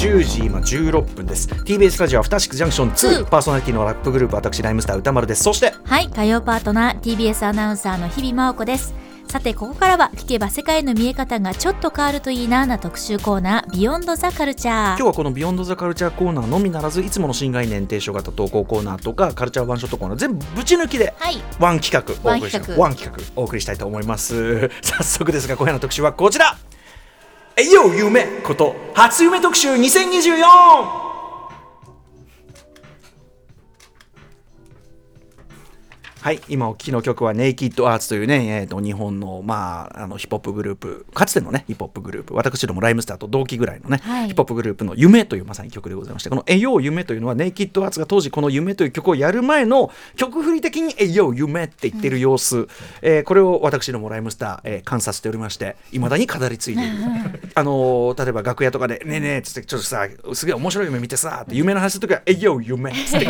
10時今16分です。TBS ラジオアフターシックスジャンクション2パーソナリティのラップグループ私 RHYMESTER 宇多丸です。そしてはい火曜パートナー TBS アナウンサーの日比麻音子です。さてここからは聞けば世界の見え方がちょっと変わるといいなな特集コーナー Beyond the Culture 今日はこの Beyond the Culture コーナーのみならずいつもの新概念提唱型投稿コーナーとかカルチャーワンショットコーナー全部ぶち抜きでワン企画お送りしたいと思います。早速ですが今夜の特集はこちらえいよ夢こと。初夢特集2024はい今お聴きの曲はネイキッドアーツというね、えー、と日本の,、まあ、あのヒップホップグループかつてのねヒップホップグループ私どもライムスターと同期ぐらいのね、はい。ヒップホップグループの「夢」というまさに曲でございましてこの「えよう夢」というのはネイキッドアーツが当時この「夢」という曲をやる前の曲振り的に「えよう夢」って言ってる様子、えーこれを私どもライムスター、えー観察しておりましていまだに語り継いでいる。あのー例えば楽屋とかで「ねえねえ」っつってちょっとさすげえ面白い夢見てさって夢の話する時は「えよう夢」っつって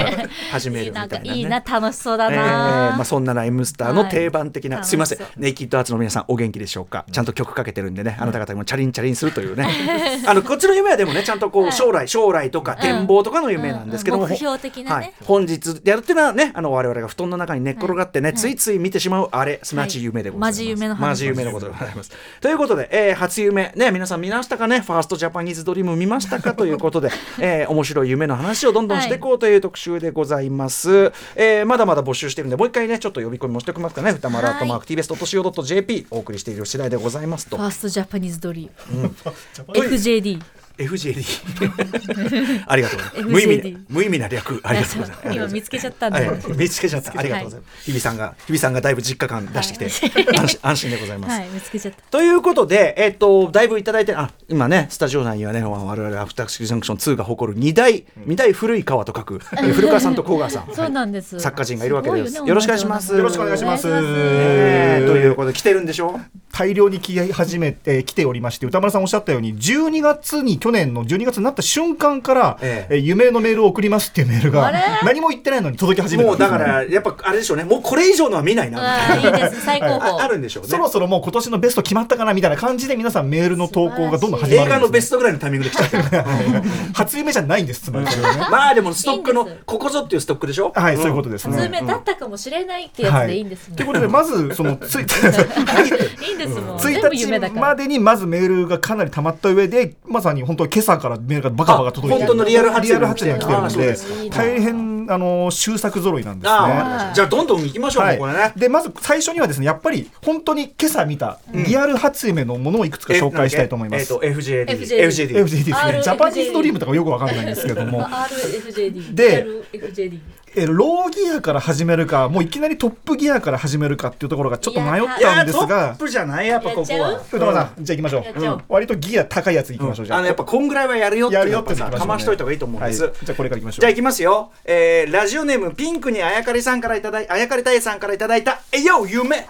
始めるみたいな、ね、なんかいいな楽しそうだえーな、まあ、そんなライムスターのはい。定番的な、楽しすいません。ネイキッドアーツの皆さんお元気でしょうか？ちゃんと曲かけてるんでね、あなた方にもチャリンチャリンするというね。あのこっちの夢はでもねちゃんとこう将来将来とか展望とかの夢なんですけども、うんうん。目標的なね。はい、本日やるっていうのはねあの我々が布団の中に寝っ転がってね、ついつい見てしまうあれ。すなわち夢でございます、マジ夢の話マジ夢のことでございます。ということで、えー初夢。ね皆さん見ましたかね？ First Japanese Dream 見ましたかということで、えー面白い夢の話をどんどんしていこうという特集でございます、えーまだまだ募集してるんでもう一回ねちょっと呼び込みもしておきますかね。歌丸アットマーク TBS.CO.JP お送りしている次第でございますと。 Fir st Japanese Drea m、FJD FJD ありがとうございます。無意味な無意味な略。ありがとうございます。今見つけちゃったんだ、はい、見つけちゃった。ありがとうございます。日比さんが、日比さんがだいぶ実家感出してきて、安心安心でございます。はい。見つけちゃった。ということで、えっと、だいぶいただいて、あ、今ね、スタジオ内にはね、我々アフターシックスジャンクション2が誇る二大、二大古い川と書く、え古川さんと甲川さん。そうなんです、作家陣がいるわけです。ごよろしくお願いします。よろしくお願いします。えーということで、来てるんでしょ？大量に来始めて来ておりまして歌丸さんおっしゃったように12月に去年の12月になった瞬間から、ええ。えー夢のメールを送りますっていうメールが何も言ってないのに届き始めたもうだから、やっぱあれでしょうね、もうこれ以上のは見ないな、みたいな。あーいいです最高峰。ああるんでしょうね。そろそろもう今年のベスト決まったかなみたいな感じで皆さんメールの投稿がどんどん始ま映画のるんです、ベストぐらいのタイミングで来ちゃってる。ね、初夢じゃないんですつまりね。まあでもストックのいいんですここぞっていうストックでしょ？はい、そういうことですね。初夢だったかもしれないってやつでいいんですね、ということでまずその ついいいんですもん。全部1夢だから。日までにまずメールがかなり溜まった上でまさに本当今朝からメールがバカバカ届いてあ本当のリアル発リアル言が来てる発言が来てるんで。大変あの修作揃いなんですね。ああ、じゃあどんどん行きましょう、はもうこれね。い、。でまず最初にはですねやっぱり本当に今朝見たリアル初夢のものをいくつか紹介したいと思います。えっと FJD。FJD FJD。FJD ですね RFJD ジャパニーズドリームとかよくわかんないんですけども。RFJD で FJD えローギアから始めるかもういきなりトップギアから始めるかっていうところがちょっと迷っいたんですが。プじゃないやっぱここは。やっちゃう？歌丸さんじゃあ行きましょう。う。割とギア高いやつ行きましょうじゃあ。あのやっぱこんぐらいはやるよってやっぱさって言ってきましょうねかましといた方がいいと思うんです。はい。じゃあこれから行きましょう。じゃあ行きますよ。えーラジオネームピンクにあやかりさんからいただいあやかりたいさんからいただいたえよ夢。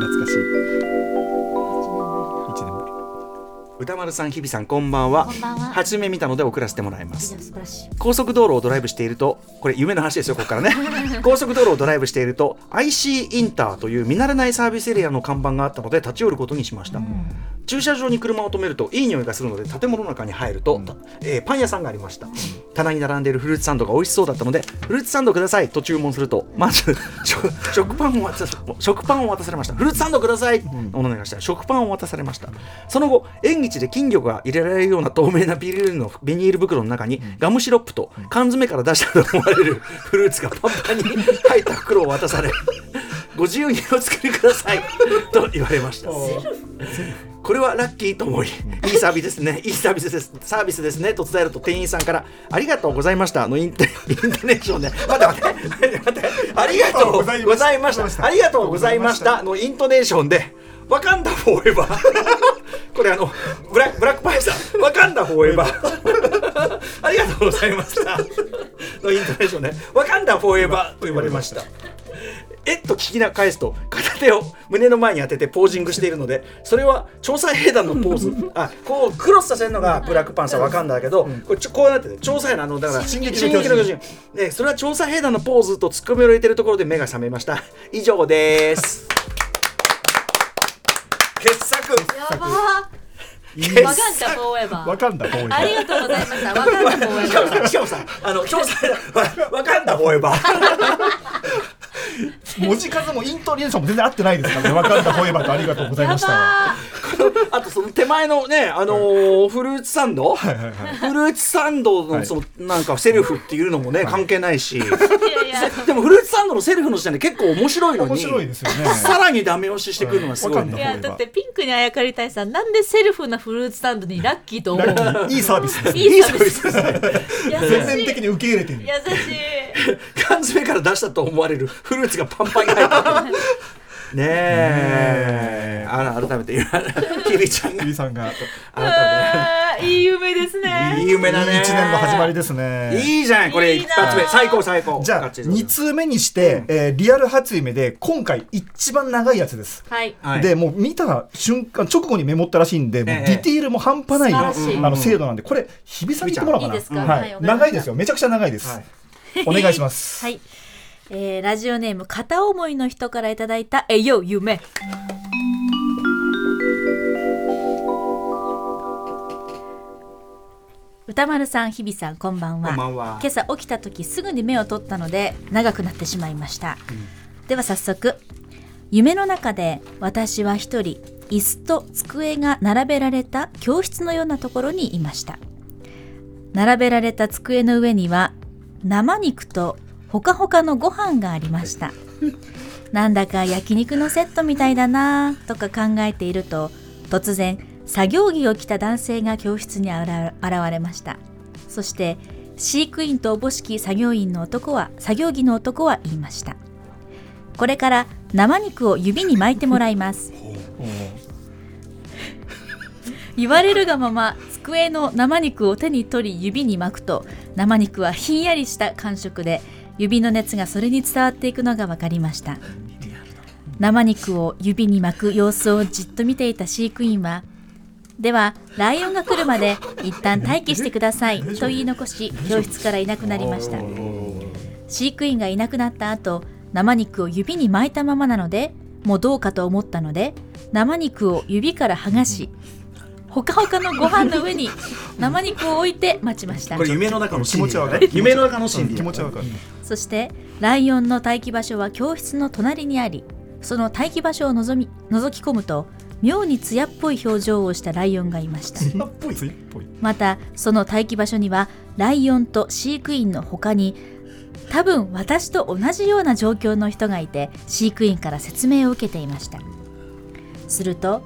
懐かしい歌丸さん日比さんこんばんは。こんばんは。初め見たので送らせてもらいます。高速道路をドライブしているとこれ夢の話ですよここからね。高速道路をドライブしていると IC インターという見慣れないサービスエリアの看板があったので立ち寄ることにしました、駐車場に車を止めるといい匂いがするので建物の中に入ると、えーパン屋さんがありました。棚に並んでいるフルーツサンドが美味しそうだったのでフルーツサンドくださいと注文するとまず食食パンを渡さ食パンを渡されました。フルーツサンドください、お願いした。ら食パンを渡されました。その後縁日で金魚が入れられるような透明なビニールのビニール袋の中にガムシロップと缶詰から出したと思われる フルーツがパンパンに入った袋を渡され ご自由にお作りください と言われました。これはラッキーと思い、いいサービスですね、いいサービスです、サービスですねと伝えると店員さんから、ありがとうございましたのイントイントネーションで、待って待って、ありがとうございました、ありがとうございましたのイントネーションで、わかんだフォーエバー。これあのブラブラックパイさん、わかんだフォーエバー。ありがとうございました。のイントネーションで、わかんだフォーエバーと言われました。えっと聞きな返すと片手を胸の前に当ててポージングしているのでそれは調査兵団のポーズ。あこうクロスさせるのがブラックパンサーわかんだけど、これちょこうなってて調査兵団のだから進撃の巨人。でそれは調査兵団のポーズとツッコミを入れてるところで目が覚めました。以上です傑作やばー。わかんだフォーエバー。ワカンダこういうありがとうございました。ワカンダフォーエしかもバー。さしかもさあのカンダ Forever 文字数もイントネーションも全然合ってないですからね。ワカンダ Forever とありがとうございました。やあとその手前のねあのーフルーツサンド？はいはいはい。フルーツサンドはい。のそのなんかセルフっていうのもね関係ないし。いやいや。でもフルーツサンドのセルフの時点で結構面白いのに面白いですよね。さらにダメ押ししてくるのがすごいい。いやだってピンクにあやかりたいさんなんでセルフなフルーツサンドにラッキーと思ういいサービスですね。いいサービス。いいサービス優しい。全面的に受け入れてる。優しい。缶詰から出したと思われる。フルーツがパンパンに入ってる。ねえ。あら改めてひび ちゃんが。さんが。いい改あーいい夢ですめてね。いい夢だね。一年の始まりですね。いいじゃんこれ。一発目。最高最高。じゃあガッチリ2通目にして、えーリアル初夢で今回一番長いやつです、はい。はい。でもう見た瞬間直後にメモったらしいんで、もうええディティールも半端ない、あの精度なんでこれ日比さんに言ってもらおうかな。いいですか？はい。長いですよ。めちゃくちゃ長いです、はい。お願いします、はい、えーラジオネーム片思いの人からいただいたえよ夢。歌丸さん日比さんこんばんは。こんばんは。今朝起きた時すぐに目を取ったので長くなってしまいました、では早速夢の中で私は一人椅子と机が並べられた教室のようなところにいました。並べられた机の上には生肉とほかほかのご飯がありました。なんだか焼肉のセットみたいだなとか考えていると突然作業着を着た男性が教室に現れました。そして飼育員とおぼしき作業員の男は作業着の男は言いました。これから生肉を指に巻いてもらいます。言われるがまま机の生肉を手に取り指に巻くと生肉はひんやりした感触で指の熱がそれに伝わっていくのが分かりました。生肉を指に巻く様子をじっと見ていた飼育員はではライオンが来るまで一旦待機してくださいと言い残し教室からいなくなりました。飼育員がいなくなった後生肉を指に巻いたままなのでもうどうかと思ったので生肉を指から剥がしほかほかのご飯の上に生肉を置いて待ちました。これ夢の中の気心理持ちはわかる？夢の中の心理。気持ちはわかるそしてライオンの待機場所は教室の隣にありその待機場所をのぞみ覗き込むと妙に艶っぽい表情をしたライオンがいました。またその待機場所にはライオンと飼育員の他に多分私と同じような状況の人がいて飼育員から説明を受けていました。すると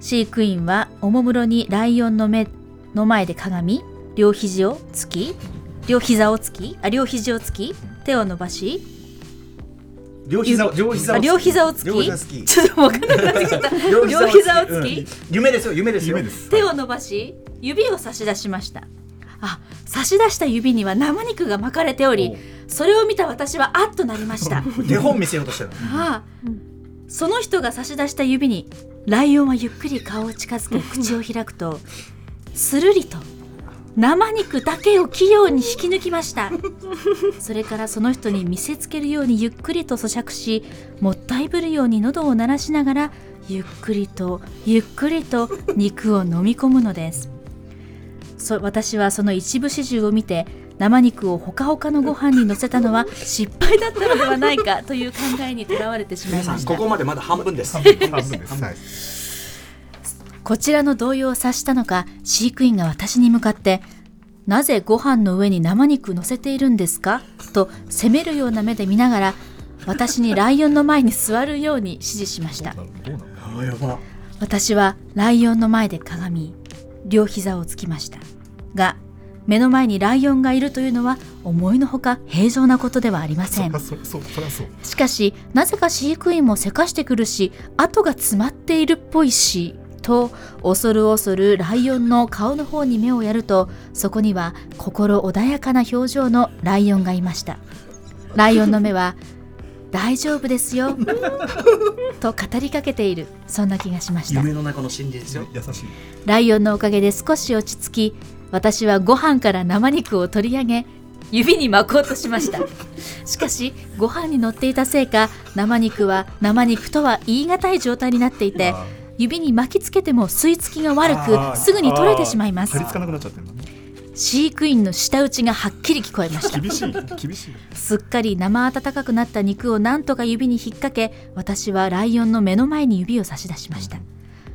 飼育員はおもむろにライオンの目の前で鏡両肘をつき両膝をつきあ両肘をつき手を伸ばし。両膝を両膝をあ両膝をつき。ちょっと分からなくなってきちゃった。両膝をつき、うん。夢ですよ夢ですよ。夢です。手を伸ばし指を差し出しました。あ差し出した指には生肉が巻かれておりそれを見た私はあっとなりました。手本見せようとしてるああその人が差し出した指にライオンはゆっくり顔を近づけ口を開くとするりと生肉だけを器用に引き抜きました。それからその人に見せつけるようにゆっくりと咀嚼しもったいぶるように喉を鳴らしながらゆっくりとゆっくりと肉を飲み込むのです。そ私はその一部始終を見て生肉をほかほかのご飯に乗せたのは失敗だったのではないかという考えにとらわれてしまい皆さんましたここまでまだ半分です。半分半分です。はいこちらの動揺を察したのか飼育員が私に向かって「なぜご飯の上に生肉乗せているんですか?」と責めるような目で見ながら私にライオンの前に座るように指示しました。私はライオンの前で鏡両膝をつきました。が目の前にライオンがいるというのは思いのほか平常なことではありません。しかしなぜか飼育員もせかしてくるし跡が詰まっているっぽいしと恐る恐るライオンの顔の方に目をやるとそこには心穏やかな表情のライオンがいました。ライオンの目は「大丈夫ですよ」と語りかけているそんな気がしました。夢の中の心理ですよ。優しい。ライオンのおかげで少し落ち着き私はご飯から生肉を取り上げ指に巻こうとしました。しかしご飯に乗っていたせいか生肉は生肉とは言い難い状態になっていて指に巻きつけても吸い付きが悪くすぐに取れてしまいます。張り付かなくなっちゃってるのね。飼育員の舌打ちがはっきり聞こえました。厳しい厳しいすっかり生温かくなった肉をなんとか指に引っ掛け私はライオンの目の前に指を差し出しました。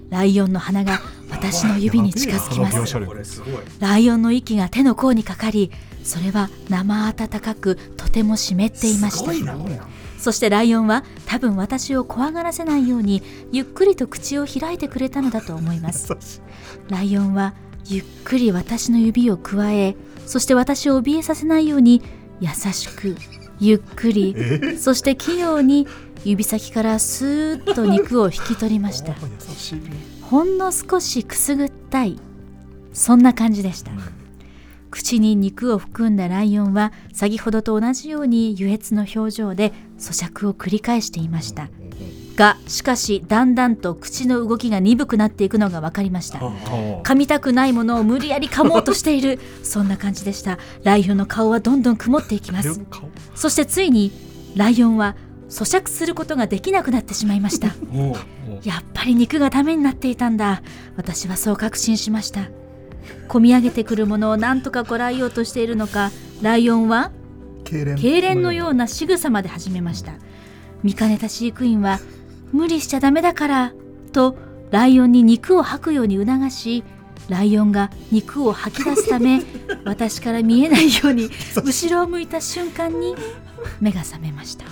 ライオンの鼻が私の指に近づきます。ライオンの息が手の甲にかかりそれは生温かくとても湿っていましたそしてライオンは多分私を怖がらせないようにゆっくりと口を開いてくれたのだと思います。ライオンはゆっくり私の指をくわえそして私を怯えさせないように優しくゆっくりそして器用に指先からスーッと肉を引き取りました。ほんの少しくすぐったいそんな感じでした、口に肉を含んだライオンは先ほどと同じように愉悦の表情で咀嚼を繰り返していました。がしかしだんだんと口の動きが鈍くなっていくのが分かりました。噛みたくないものを無理やり噛もうとしている。そんな感じでした。ライオンの顔はどんどん曇っていきます。顔。そしてついにライオンは咀嚼することができなくなってしまいました。やっぱり肉がダメになっていたんだ。私はそう確信しました。込み上げてくるものを何とかこらえようとしているのかライオンは痙攣痙攣のような仕草まで始めました。見かねた飼育員は無理しちゃダメだからとライオンに肉を吐くように促しライオンが肉を吐き出すため 私から見えないように後ろを向いた瞬間に目が覚めました。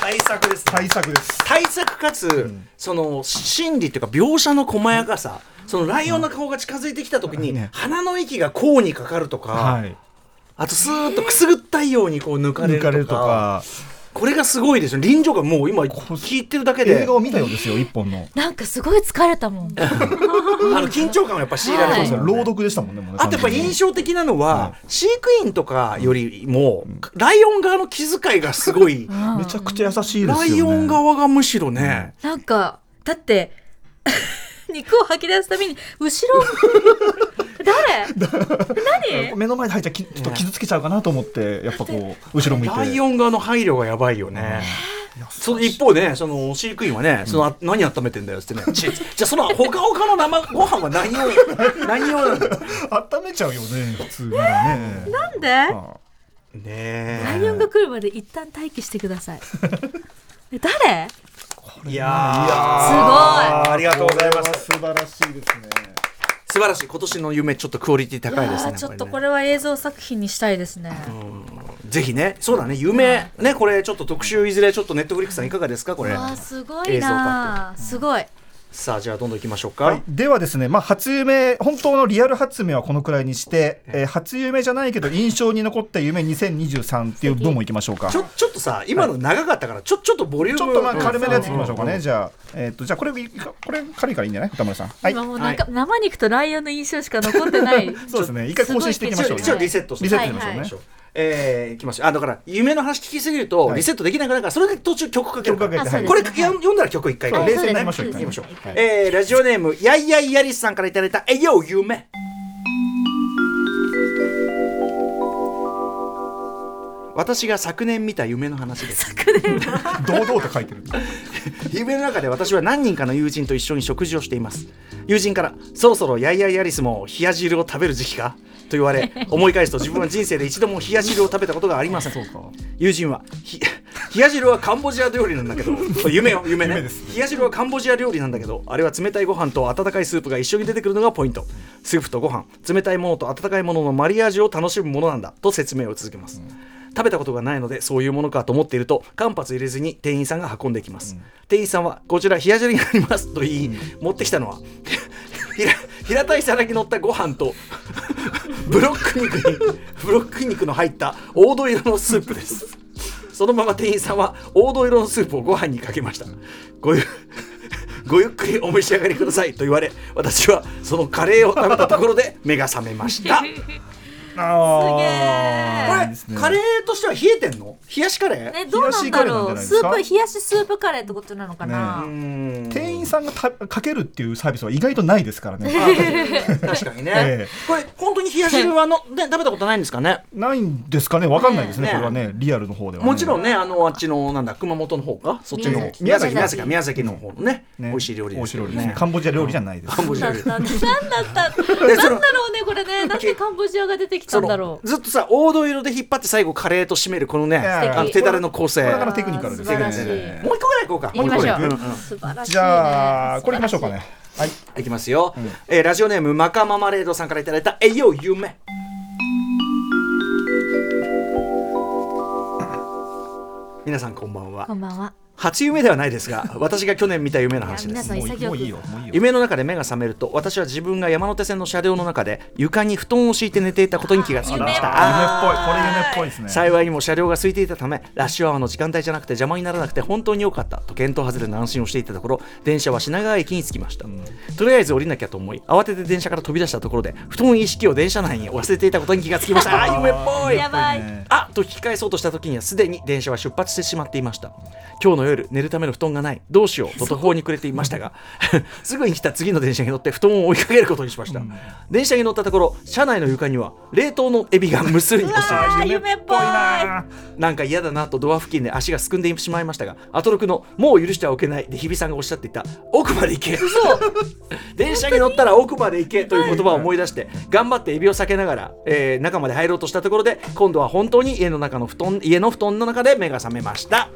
対策ですね。対策です。対策かつ、その心理っていうか描写の細やかさ、そのライオンの顔が近づいてきた時に、ね鼻の息が甲にかかるとか、はい。あとスーッとくすぐったいようにこう抜かれるとかこれがすごいですよ臨場感もう今聞いてるだけで。映画を見たようですよ一本の。なんかすごい疲れたもん。あの緊張感をやっぱ強いられますよね、朗読でしたもんねもうねあとやっぱ印象的なのは、飼育員とかよりも、ライオン側の気遣いがすごい、めちゃくちゃ優しいですよね。ライオン側がむしろね、なんかだって 肉を吐き出すために後ろ 誰？何？目の前で入っちゃきちょっと傷つけちゃうかなと思ってやっぱこう後ろ向いて。ライオン側の配慮がやばいよね。その一方でね、その飼育員はね、そのあ何温めてんだよってね、ちじゃあそのほかほかの生ご飯は何を何をなんだよ温めちゃうよね普通ならねなんで？あ。ねえ。ライオンが来るまで一旦待機してください え誰いやー。ーありがとうございます。素晴らしいですね。素晴らしい。今年の夢ちょっとクオリティ高いですねちょっとねこれは映像作品にしたいですね。ぜひね。そうだね。夢。ねこれちょっと特集いずれちょっとネットフリックスさんいかがですか？これ。すごいなすごいさあじゃあどんどんいきましょうか、はい、ではですね、まあ、初夢本当のリアル初夢はこのくらいにして、えー初夢じゃないけど印象に残った夢2023っていう分もいきましょうか？ちょちょっとさ今の長かったからちょちょっとボリュームちょっとまあ軽めのやついきましょうかね、んじゃあ、えっとじゃあこれこれ軽いからいいんじゃない？歌丸さん。はい。今もうなんか生肉とライオンの印象しか残ってない。そうですね。一回更新していきましょう一応リセットしてリセットしましょうね、はいえー、いきますよあだから夢の話聞きすぎるとはい。リセットできなくなるからそれで途中曲かける。かけこれや読んだら曲一回あ冷静にそうですいきましょう。はい。えーラジオネームやいやいやりすさんからいただいた「えよ夢」私が昨年見た夢の話です。堂々と書いてる。夢の中で私は何人かの友人と一緒に食事をしています。友人から「そろそろやいやいやりすも冷や汁を食べる時期か?」と言われ思い返すと自分は人生で一度も冷や汁を食べたことがありません。そうか。友人はひ冷や汁はカンボジア料理なんだけど 夢よ夢ね。夢ですね冷や汁はカンボジア料理なんだけどあれは冷たいご飯と温かいスープが一緒に出てくるのがポイント。スープとご飯冷たいものと温かいもののマリアージュを楽しむものなんだと説明を続けます、食べたことがないのでそういうものかと思っていると間髪入れずに店員さんが運んできます、店員さんはこちら冷や汁になりますと言い、持ってきたのは平平たい皿に乗ったご飯とブロック肉にブロック肉の入った黄土色のスープです。そのまま店員さんは黄土色のスープをご飯にかけました。ごゆごゆっくりお召し上がりくださいと言われ私はそのカレーを食べたところで目が覚めましたあげこれカレーとしては冷えてんの？冷やしカレー、ねどうなんだろう。冷やしカレーなんじゃないですスーかプ冷やしスープカレーってことなのかな、うーん。店員さんがたかけるっていうサービスは意外とないですからね。確かにね、ええ。これ本当に冷や汁はの、ね、食べたことないんですかね？ないんですかね？わかんないですねねこれはね。リアルの方ではね。もちろんねあのあっちのなんだ熊本の方か？そっちの宮宮崎崎。宮崎か宮崎の方のねね。美味しい料理美味しい料理ですね。ねカンボジア料理じゃないです。カンボジア料理。なんだった？なんだったなんだろうねこれね。なんでカンボジアが出てきたそんだろう。のずっとさ黄土色で引っ張って最後カレーと締めるこのねやあの手だれの構成。これからテクニカルです素晴らしい。ねもう一個ぐらいいこうか。もう一個ぐらい。んん。素晴らしいね。じゃあこれいきましょうかね。はい。いきますよ、えーラジオネームマカママレードさんからいただいた「えいよ夢」皆さんこんばんは。こんばんは初夢ではないですが 私が去年見た夢の話です。皆さん潔くもういいもういいよもういいよ。夢の中で目が覚めると私は自分が山手線の車両の中で床に布団を敷いて寝ていたことに気がつきました。あ夢っあぽい。これ夢っぽいですね。幸いにも車両が空いていたためラッシュアワーの時間帯じゃなくて邪魔にならなくて本当に良かったと検討外れの安心をしていたところ電車は品川駅に着きました、とりあえず降りなきゃと思い慌てて電車から飛び出したところで布団一式を電車内に忘れていたことに気がつきました。夢っぽい。やばい。ねあと引き返そうとした時にはすでに電車は出発してしまっていました。今日の夜寝るための布団がない。どうしよう。と途方に暮れていましたが すぐに来た次の電車に乗って布団を追いかけることにしました、電車に乗ったところ車内の床には冷凍のエビが無数に落ちていましたあー 夢っぽいななんか嫌だなとドア付近で足がすくんでしまいましたがアトロクの「もう許してはおけない」で日比さんがおっしゃっていた「奥まで行け」電車に乗ったら奥まで行けという言葉を思い出して頑張ってエビを避けながら、えー中まで入ろうとしたところで今度は本当に家の中の布団家の布団の中で目が覚めました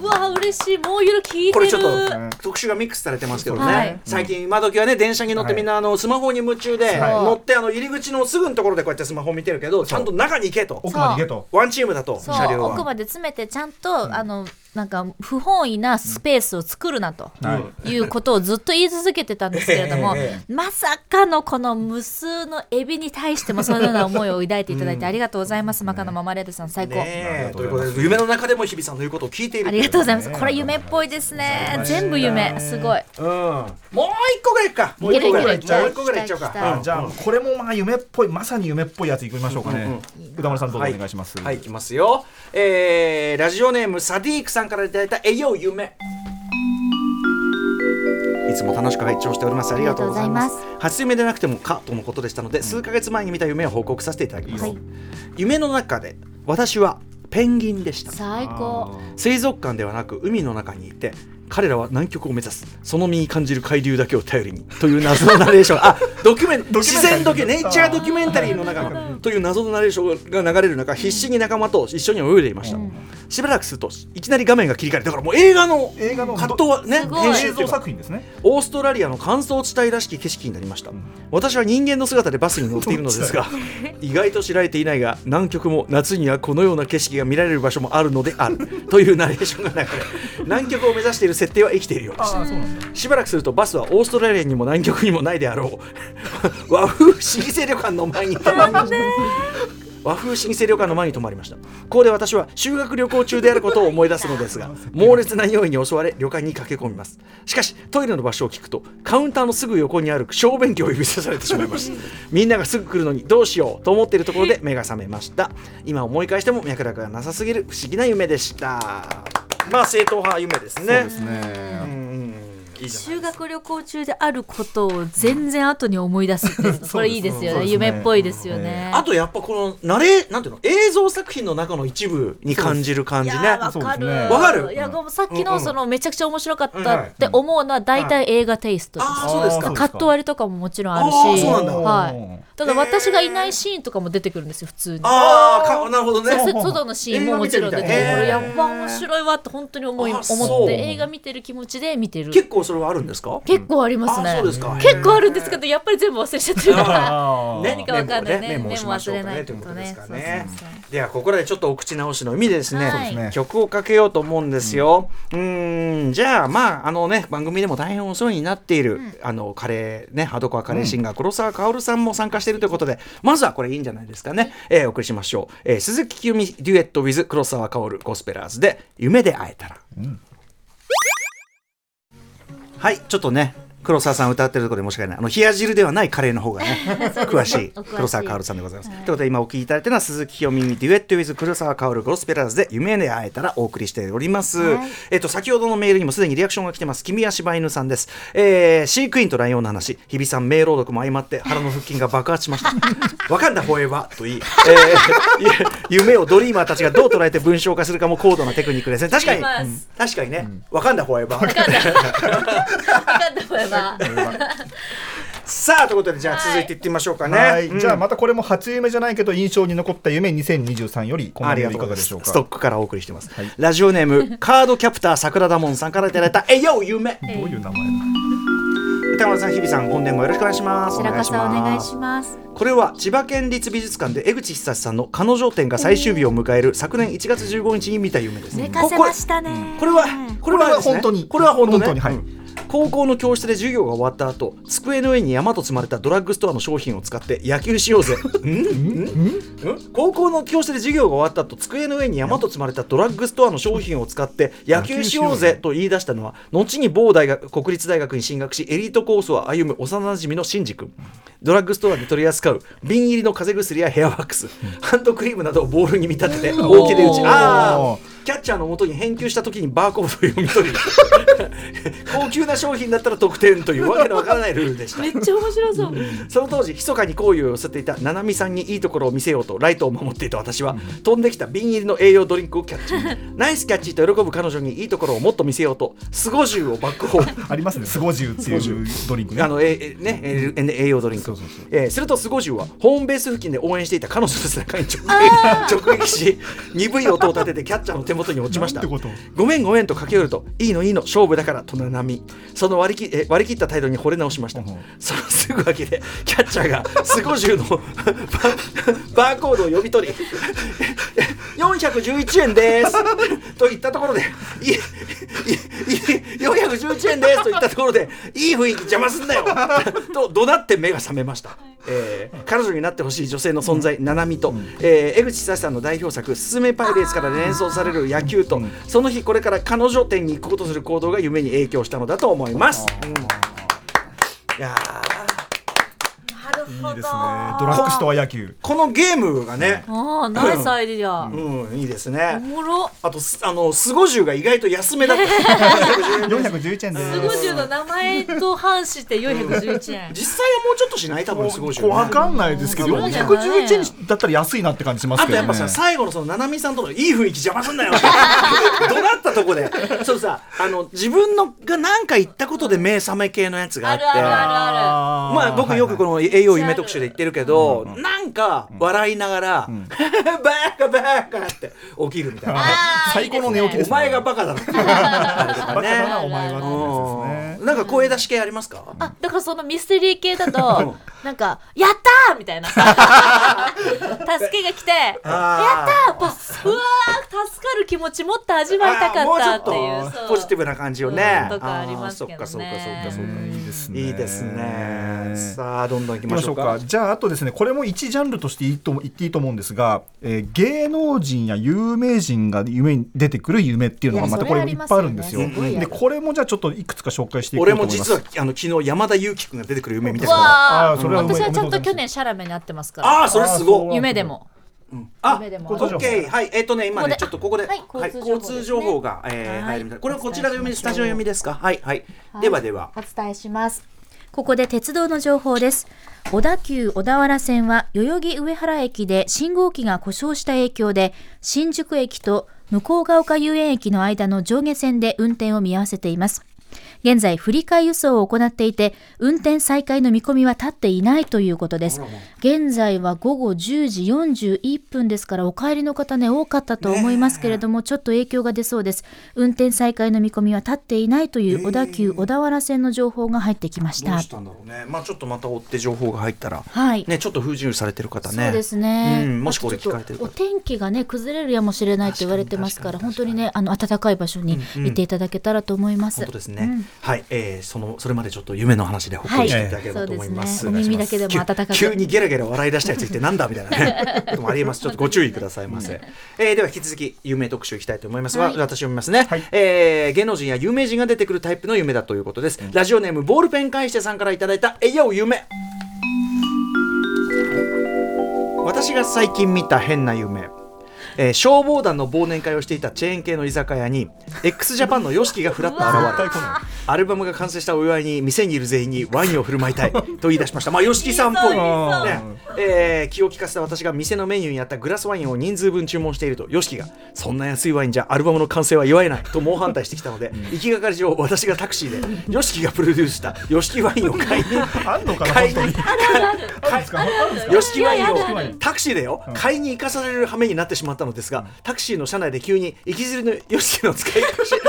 うわ嬉しい。もう色聞いてる。これちょっとね特集がミックスされてますけどね、はい。最近今時はね電車に乗ってみんなあのスマホに夢中で、はい乗ってあの入り口のすぐのところでこうやってスマホ見てるけどちゃんと中に行けと。奥まで行けと。ワンチームだとそう。車両は。奥まで詰めてちゃんと、あのなんか不本意なスペースを作るなと、はい。いうことをずっと言い続けてたんですけれども、えまさかのこの無数のエビに対してもそのような思いを抱いていただいてありがとうございます、マカのママレードさん最高、ねえ。ということで夢の中でも日比さんの言うことを聞いているありがとうございます。ねこれ夢っぽいですね。全部夢。すごい。うん。もう一個ぐらいかもう一個ぐらいいけるいける。もう一個ぐらいいっちゃう。かじゃあこれもまあ夢っぽいまさに夢っぽいやついきましょうかね。歌丸さんどうぞお願いします。はい、いきますよ。えー、ラジオネームサディークさんからいただいた、えいよ夢。いつも楽しく拝聴しております。ありがとうございます。初夢でなくてもかとのことでしたので、数ヶ月前に見た夢を報告させていただきます。はい夢の中で、私はペンギンでした。最高水族館ではなく海の中にいて彼らは南極を目指す。その身に感じる海流だけを頼りに。という謎のナレーション。あドキュメンドキュメンタリー自然ドキュネイチャードキュメンタリーの中のという謎のナレーションが流れる中必死に仲間と一緒に泳いでいました、しばらくするといきなり画面が切り替えてだからもう映画の映画のカットはね編集っていうか作品ですね。オーストラリアの乾燥地帯らしき景色になりました、私は人間の姿でバスに乗っているのですが意外と知られていないが南極も夏にはこのような景色が見られる場所もあるのである。というナレーションが流れ南極を目指している設定は生きているようでしたああそうなんだ。しばらくするとバスはオーストラリアにも南極にもないであろう。和風老舗旅館の前に止まりました。和風老舗旅館の前に泊まりました。ここで私は修学旅行中であることを思い出すのですが猛烈な匂いに襲われ旅館に駆け込みます。しかしトイレの場所を聞くとカウンターのすぐ横にある小便器を指さされてしまいました みんながすぐ来るのにどうしようと思っているところで目が覚めました。今思い返しても脈絡がなさすぎる不思議な夢でしたまあ正統派夢ですね。そうですね。うんうん修学旅行中であることを全然後に思い出すって いうこれいいですよね。ね。夢っぽいですよね、あとやっぱこのナレなんていうの映像作品の中の一部に感じる感じね。わかる。わかる。いやさっきのそのめちゃくちゃ面白かっはいたって思うのは大体映画テイストです、ああそうですか。カット割りとかももちろんあるしそうなんだ。はい、ただ私がいないシーンとかも出てくるんですよ普通に。ああかなるほどね。そ外のシーンももちろん出てくる。やっぱ面白いわって本当に思いあ思って映画見てる気持ちで見てる。結構それはあるんですか？結構ありますね。うですか。結構あるんですけどやっぱり全部忘れちゃってるから。何かわかんないね。メモをね忘れないということですかね。ではここでちょっとお口直しの意味でですね、はい。ね曲をかけようと思うんですよ。うーん。じゃあまああのね番組でも大変お世話になっている、あのカレーねハードコアカレーシンガー、黒沢薫さんも参加しているということでまずはこれいいんじゃないですかね、えーお送りしましょう、えー鈴木清美デュエット with 黒沢薫ゴスペラーズで夢で会えたら。はいちょっとね黒沢さん歌ってるところで申し訳ないあの冷や汁ではないカレーの方がね 詳しい黒沢薫さんでございます。ということで今お聞きいただいてるのは鈴木聖美 duet with 黒沢薫ゴスペラーズで夢で逢えたらお送りしております。はいえっと先ほどのメールにもすでにリアクションが来てます。君は柴犬さんです。えー、飼育員とライオンの話、日比さん名朗読も相まって腹の腹筋が爆発しました。わかんだフォーエバーと言い、えー、ゆ 夢をドリーマーたちがどう捉えて文章化するかも高度なテクニックですね。確かに、確かにね、わかんだフォーエバー。分かんない分かんないこれは さあということでじゃあ続いていってみましょうかね。はい、うん。じゃあまたこれも初夢じゃないけど印象に残った夢2023よりこのあメールいりがとうございますかがでしょうか？ストックからお送りしてます、はい。ラジオネーム カードキャプター桜田門さんからいただいた「えよ夢。どういう名前」歌丸さん日比さん本年もよろしくお願いします。お願いします。これは千葉県立美術館で江口久志さんの彼女展が最終日を迎える昨年1月15日に見た夢です。寝かせましたね。これはこれは本当に。これは本当ね。本当にはい。うん高校の教室で授業が終わった後机の上に山と積まれたドラッグストアの商品を使って野球しようぜ。高校の教室で授業が終わった後机の上に山と積まれたドラッグストアの商品を使って野球しようぜと言い出したのは後に某大学国立大学に進学しエリートコースを歩む幼馴染のシンジ君。ドラッグストアで取り扱う瓶入りの風邪薬やヘアワックス。ハンドクリームなどをボールに見立てて大きで打ち。ああキャッチャーのもとに返球した時にバーコードを読み取り 高級な商品だったら得点というわけのわからないルールでした。めっちゃ面白そう。その当時密かに好意を寄せていた七海さんにいいところを見せようとライトを守っていた私は、飛んできた瓶入りの栄養ドリンクをキャッチ。ナイスキャッチと喜ぶ彼女にいいところをもっと見せようとスゴジュウをバックホーありますね。スゴジュウっていうドリンクね。あのええねええ栄養ドリンクそうそうそうえーするとスゴジュウはホームベース付近で応援していた彼女の背中に直撃し鈍い音を立ててキャッチャーの手元に落ちました。ごめんごめんと駆け寄るといいのいいの勝負だからと七海その割りきえ割り切った態度に惚れ直しました。うん。そのすぐ脇でキャッチャーがスゴジュウのバ バーコードを読み取り411 円です。と言ったところでいいいい411円です。と言ったところでいい雰囲気邪魔すんなよ。と怒鳴って目が覚めました、えー彼女になってほしい女性の存在、七海と、えー江口久志さんの代表作「すすめパイレーツ」から連想される野球と、その日これから彼女店に行くことする行動が夢に影響したのだと思います、うん。いやいいですね。ドラッグストア野球。このゲームがね、ああナイスアイディア。うん、いいですおね。もろ。あと、すあの、スゴジュウが意外と安めだった。411円で。スゴジュウの名前と反して411円。実際はもうちょっとしない多分スゴジュウ、わかんないですけどそうじゃない411円だったら安いなって感じしますけどね。あとやっぱさ、最後のその、ななみさんとのいい雰囲気邪魔すんなよって。怒鳴ったとこで。そうさ、あの、自分のが何か言ったことで目覚め系のやつがあって。あるあるああーまあ僕よくこはいの栄養夢特集で言ってるけど、なんか笑いながら、バカバカって起きるみたいな。はい最高の寝起きですお前がバカだろ バカだなね。お前はなんか声出し系ありますか？あだからそのミステリー系だうん。となんか「やったー!」みたいな。助けが来て「やったー!」やっぱうわー助かる気持ちもっと味わいたかったっていううちょっそう。とポジティブな感じをね。うんとかありますけどね。あーそっかそっかそっかそっか。いいですね。いいですね。さあどんどん行きましょう。ましょうか？か。じゃああとですねこれも一ジャンルとしていいとも言っていいと思うんですが、えー芸能人や有名人が夢に出てくる夢っていうのがまたこれいっぱいあるんですよ。ねでこれもじゃあちょっといくつか紹介していこう俺もと思います。実はあの昨日山田裕貴君が出てくる夢見てうたからあーそれはおめ私はちゃんと去年シャラメに会ってますから。ああそれすごい。夢でも。あ夢でも。オッケーはいえっ、とね今ねちょっとここで、はいはい交通情報交通情報が、えーはい。入るみたいこれはこちらで読みスタジオ読みですか？はい。はい、ではでは。お伝えしますここで鉄道の情報です。小田急小田原線は代々木上原駅で信号機が故障した影響で新宿駅と向ヶ丘遊園駅の間の上下線で運転を見合わせています。現在振り替え輸送を行っていて運転再開の見込みは立っていないということです。現在は午後10時41分ですからお帰りの方ね多かったと思いますけれども、ちょっと影響が出そうです。運転再開の見込みは立っていないという小田急小田原線の情報が入ってきました。したんだろうね。まあちょっとまた追って情報が入ったらはい、ねちょっと不自由されてる方ね。そうですね、うんもしこれ聞かれてる方。お天気がね崩れるやもしれないと言われてますから本当にねあの暖かい場所にいていただけたらと思います、本当ですね、ね、はい、えーそのそれまでちょっと夢の話でほっこりしていただければと思います。そうですね。お耳だけでも温かく。急急にゲラゲラ笑い出したやついてなんだみたいなね。こともありえます。ちょっとご注意くださいませ。えーでは引き続き夢特集いきたいと思います。が、はい。私読みますね、はい。えー芸能人や有名人が出てくるタイプの夢だということです。ラジオネームボールペン返してさんからいただいたえいよ夢。私が最近見た変な夢、えー消防団の忘年会をしていたチェーン系の居酒屋に x ジャパンの YOSHIKI がフラッと現れアルバムが完成したお祝いに店にいる全員にワインを振る舞いたいと言い出しました。まあ YOSHIKI さんっぽい。ね。えー気を利かせた私が店のメニューにあったグラスワインを人数分注文していると YOSHIKI がそんな安いワインじゃアルバムの完成は祝えないと猛反対してきたので行きがかり上私がタクシーで YOSHIKI がプロデュースした YOSHIKI ワインを買いにあんのかな買いに本当に。あるんですか？あるんですか？よしきワインをタクシーでよ、買いに行かされる羽目になってしまったのですが、タクシーの車内で急に雪吊りのよしきの使いっ走り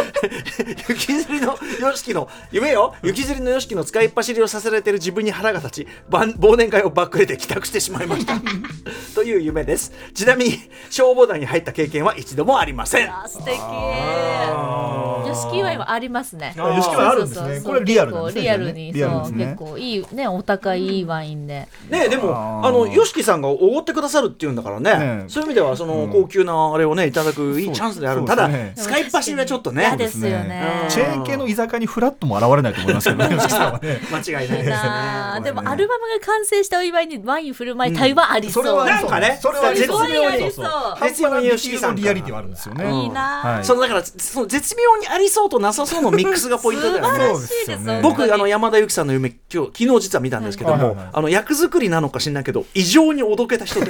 雪吊りのよしきの夢よ雪吊りのよしきの使いっ走りをさせられている自分に腹が立ち晩忘年会をバックレて帰宅してしまいました。という夢です。ちなみに消防団に入った経験は一度もありません。あ素敵。よしきワインはありますね。あ吉木はあるんですね。これリアルなんですね。結構リアルにそう結構いいねお高いいいワインで。ねえでもあの YOSHIKI さんがおごってくださるっていうんだからね。そういう意味ではその高級なあれをねいただくいいチャンスである。ただ使いっ走りはちょっとね。嫌ですよね。うんチェーン系の居酒屋にフラットも現れないと思いますけどね 間違いないですね。でもアルバムが完成したお祝いにワイン振る舞いたいはありそう、それはなんかねそれは絶妙に。ありそう。絶妙に吉木さんのリアリティはあるんですよね。いいなあ、はい。そのだからその絶妙にありそうとなさそうのミックスがポイントだよね。素晴らしいそうですよね。僕あの山田由紀さんの夢今日昨日実は見たんですけども、あの役作りなのか知んないけど異常におどけた人 ち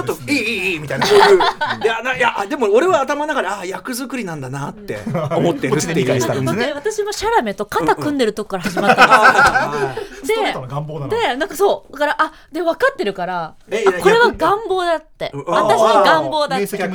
ょっといいいいいいみたいな。そういう。いやないやでも俺は頭の中でああ役作りなんだなって思ってるっていう。解したんですね。で私もシャラメと肩組んでるとこから始まったんですよ、ストレートな願望だなでなんかそうだからあで分かってるからこれは願望だって。う私の願望だっ明てで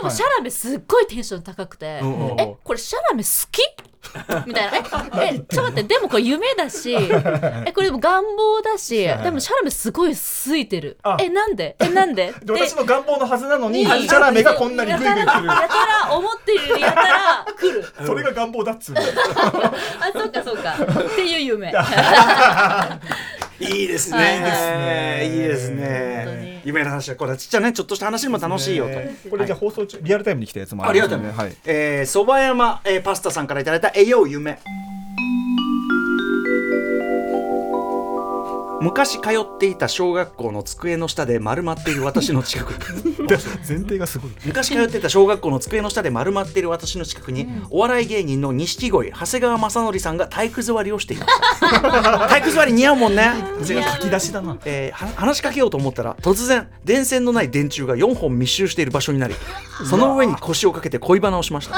もシャラメすっごいテンション高くて、うんうん。えこれシャラメ好き？みたいな。ええちょっと待ってでもこれ夢だし えこれでも願望だしでもシャラメすごい好いてる。あ。えなんで？えなんで？で私の願望のはずなのにシャラメがこんなにグイグイ来る。やたら思ってるやたら来る。それが願望だっつうの。あそうかそうか。っていう夢いいですはいね。いいですねに。夢の話はこれちっちゃねちょっとした話にも楽しいよと。ねこれじゃあ放送中リアルタイムに来たやつもありがとうございえー、蕎麦山、えー、パスタさんからいただいた栄養夢。昔通っていた小学校の机の下で丸まっている私の近くに。前提がすごい。昔通っていた小学校の机の下で丸まっている私の近くに、お笑い芸人の錦鯉長谷川雅紀さんが体育座りをしていました。体育座り似合うもんね。書き出しだな。えーは話しかけようと思ったら突然電線のない電柱が4本密集している場所になりその上に腰をかけて恋バナをしました。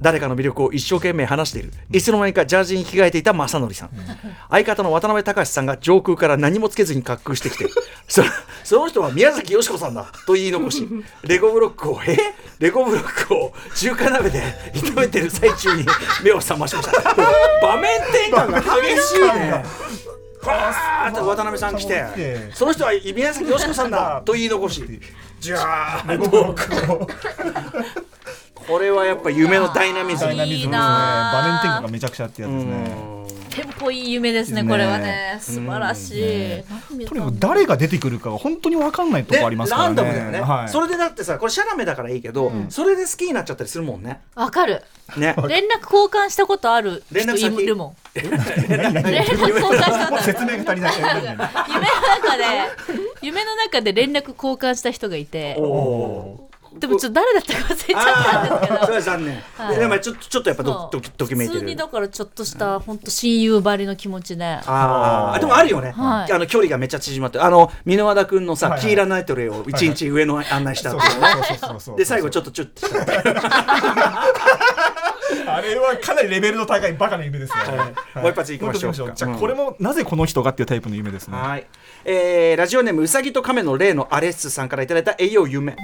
誰かの魅力を一生懸命話している。いつの間にかジャージに着替えていた正則さん。相方の渡辺隆さんが上空から何もつけずに滑空してきて そその人は宮崎美子さんだと言い残し レゴブロックをえ？レゴブロックを中華鍋で 炒めてる最中に目を覚ましました。場面転換が激しいね。バーッと渡辺さん来てその人は宮崎美子さんだと言い残しじゃあレゴブロックをこれはやっぱ夢のダイナミズム。ダイナミズムですね。いいな場面転換がめちゃくちゃってやつですね。テンポいい夢ですねこれはね。素晴らしい、とにかく誰が出てくるかが本当に分かんないとこありますからランねダムだよね、はい。それでだってさこれシャラメだからいいけど、それで好きになっちゃったりするもんね。わかる。ね。連絡交換したことある？人連絡先。いるもん。何 連絡交換した説明が足りない夢の中で。夢の中で連絡交換した人がいてでもちょっと誰だったか忘れちゃったんですけど。それは残念、はい。でもちょっとちょっとやっぱドドキドキめいてる。普通にだからちょっとした本当親友ばりの気持ちで。ああでもあるよね、はい。あの距離がめっちゃ縮まってあの箕輪田君のさ、はいはい。キーラナイトレイを一日上の案内したそうっていうねそうそうそう。で最後ちょっとチュッてした。あれはかなりレベルの高いバカな夢ですね、はい。もう一発いきましょうじゃあこれもなぜこの人がっていうタイプの夢ですね。はい、えー、ラジオネームうさぎと亀の例のアレッスさんからいただいた栄養夢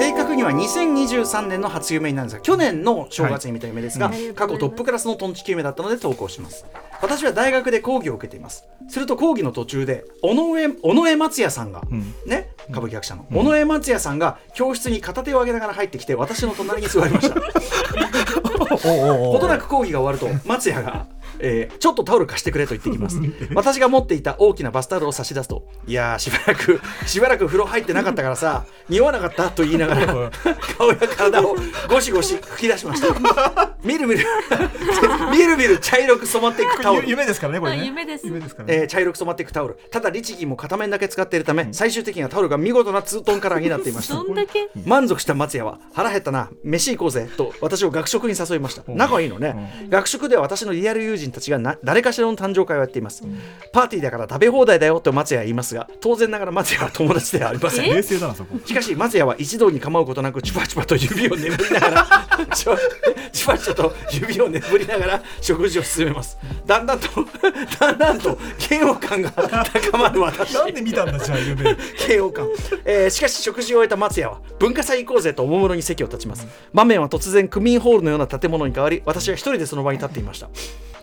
正確には2023年の初夢になるんですが去年の正月に見た夢ですが、過去トップクラスのトンチキ夢だったので投稿します。私は大学で講義を受けています。すると講義の途中で尾上尾上松也さんが、ん。ね歌舞伎役者の、尾上松也さんが教室に片手を上げながら入ってきて私の隣に座りました。ほどなく講義が終わると松也が、えーちょっとタオル貸してくれと言ってきます。私が持っていた大きなバスタオルを差し出すといやーしばらく しばらく風呂入ってなかったからさ匂わなかったと言いながら 顔や体をゴシゴシ吹き出しました。みるみるみるみる茶色く染まっていくタオル。ゆ夢ですからねこれね。あ夢です。夢ですからね。えー茶色く染まっていくタオル。ただ律儀も片面だけ使っているため、最終的にはタオルが見事なツートンカラーになっていました。どんだけ？満足した松屋は腹減ったな飯行こうぜと私を学食に誘いました。仲いいのね、学食では私のリアル友人たちがな誰かしらの誕生会をやっています、パーティーだから食べ放題だよと松屋は言いますが当然ながら松屋は友達ではありません。冷静だなそこ。しかし松屋は一同に構うことなくチュパチュパと指を眠りながら チュパチュパと指を眠りながら食事を進めます。だんだんと だんだんと嫌悪感が高まる私。なんで見たんだじゃあ夢。嫌悪感、えーしかし食事を終えた松屋は文化祭行こうぜとおもむろに席を立ちます。場面は突然区民ホールのような建物に変わり私は一人でその場に立っていました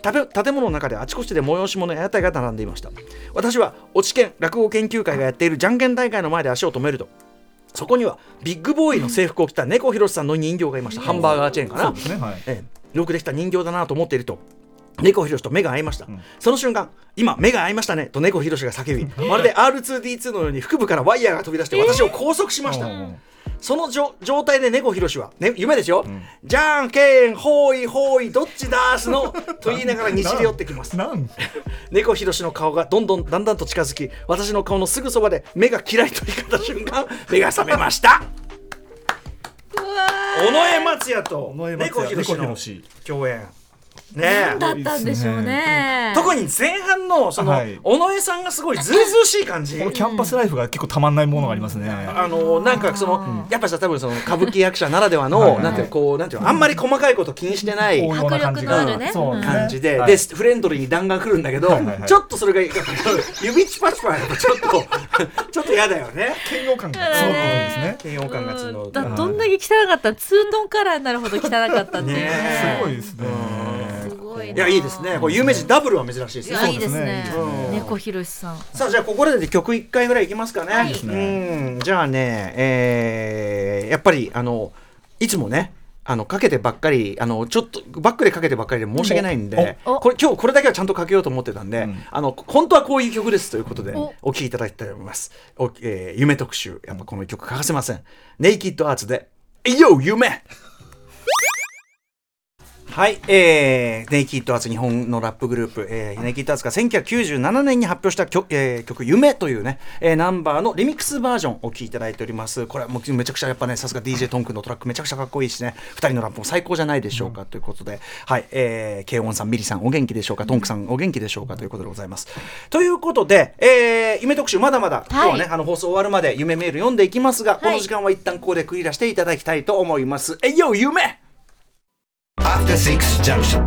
建物の中であちこちで催し物や屋台が並んでいました。私は落ち研落語研究会がやっているじゃんけん大会の前で足を止めると。そこにはビッグボーイの制服を着た猫ひろしさんの人形がいました。ハンバーガーチェーンかな。ええ。よくできた人形だなと思っていると。猫ひろしと目が合いました、その瞬間今目が合いましたねと猫ひろしが叫びまるで R2D2 のように腹部からワイヤーが飛び出して私を拘束しました、うんその状状態で猫ひろしは、ね、夢ですよ、じゃんけんほいほいどっちだーすの と言いながらにじり寄ってきます。なん？猫ひろしの顔がどんどんだんだんと近づき私の顔のすぐそばで目が嫌いと言い方瞬間 目が覚めました。尾上松也と尾上松猫也ひろしの共演ね。えだったんでしょうね。特に前半のその、はい。尾上さんがすごいずうずうしい感じ。このキャンパスライフが結構たまんないものがありますね。あのなんかその、やっぱさ多分その歌舞伎役者ならではの、なんていうのこうなんていうのあんまり細かいこと気にしてない迫力のあるね。感じで、はい。でフレンドリーに弾が来るんだけど、ちょっとそれが指チパチパやっぱちょっと ちょっと嫌だよね。嫌悪感がすごくるんですね。嫌悪感が募るだどんだけ汚かった？ツートンカラーになるほど汚かったっていう。ねすごいですねいな。いやいいですね。これ有名人ダブルは珍しいですね。いやいいですね。うん。猫ひろしさん。さあじゃあここで曲1回ぐらいいきますかね、はい。うん。じゃあねえーやっぱりあのいつもねあのかけてばっかりあのちょっとバックでかけてばっかりで申し訳ないんでこれ今日これだけはちゃんとかけようと思ってたんで、ん。あの本当はこういう曲ですということでお。お聴きいただきたいと思います、おえー夢特集。やっぱこの曲欠かせません。ネイキッドアーツで「えいよ夢!」はい、えー、ネイキッドアーツ日本のラップグループ、えー、ネイキッドアーツが1997年に発表した曲,、えー曲「夢」というね、えーナンバーのリミックスバージョンを聴いていただいております。これはもうめちゃくちゃやっぱねさすが DJ トンクのトラックめちゃくちゃかっこいいしね。2人のラップも最高じゃないでしょうか、ということで。はい、えー、ケイオンさんミリさんお元気でしょうかトンクさんお元気でしょうかということでございます。ということで、えー、夢特集まだまだ今日はね、あの放送終わるまで夢メール読んでいきますが、この時間は一旦ここで区切らせていただきたいと思います。えいよ夢 After Six Junction.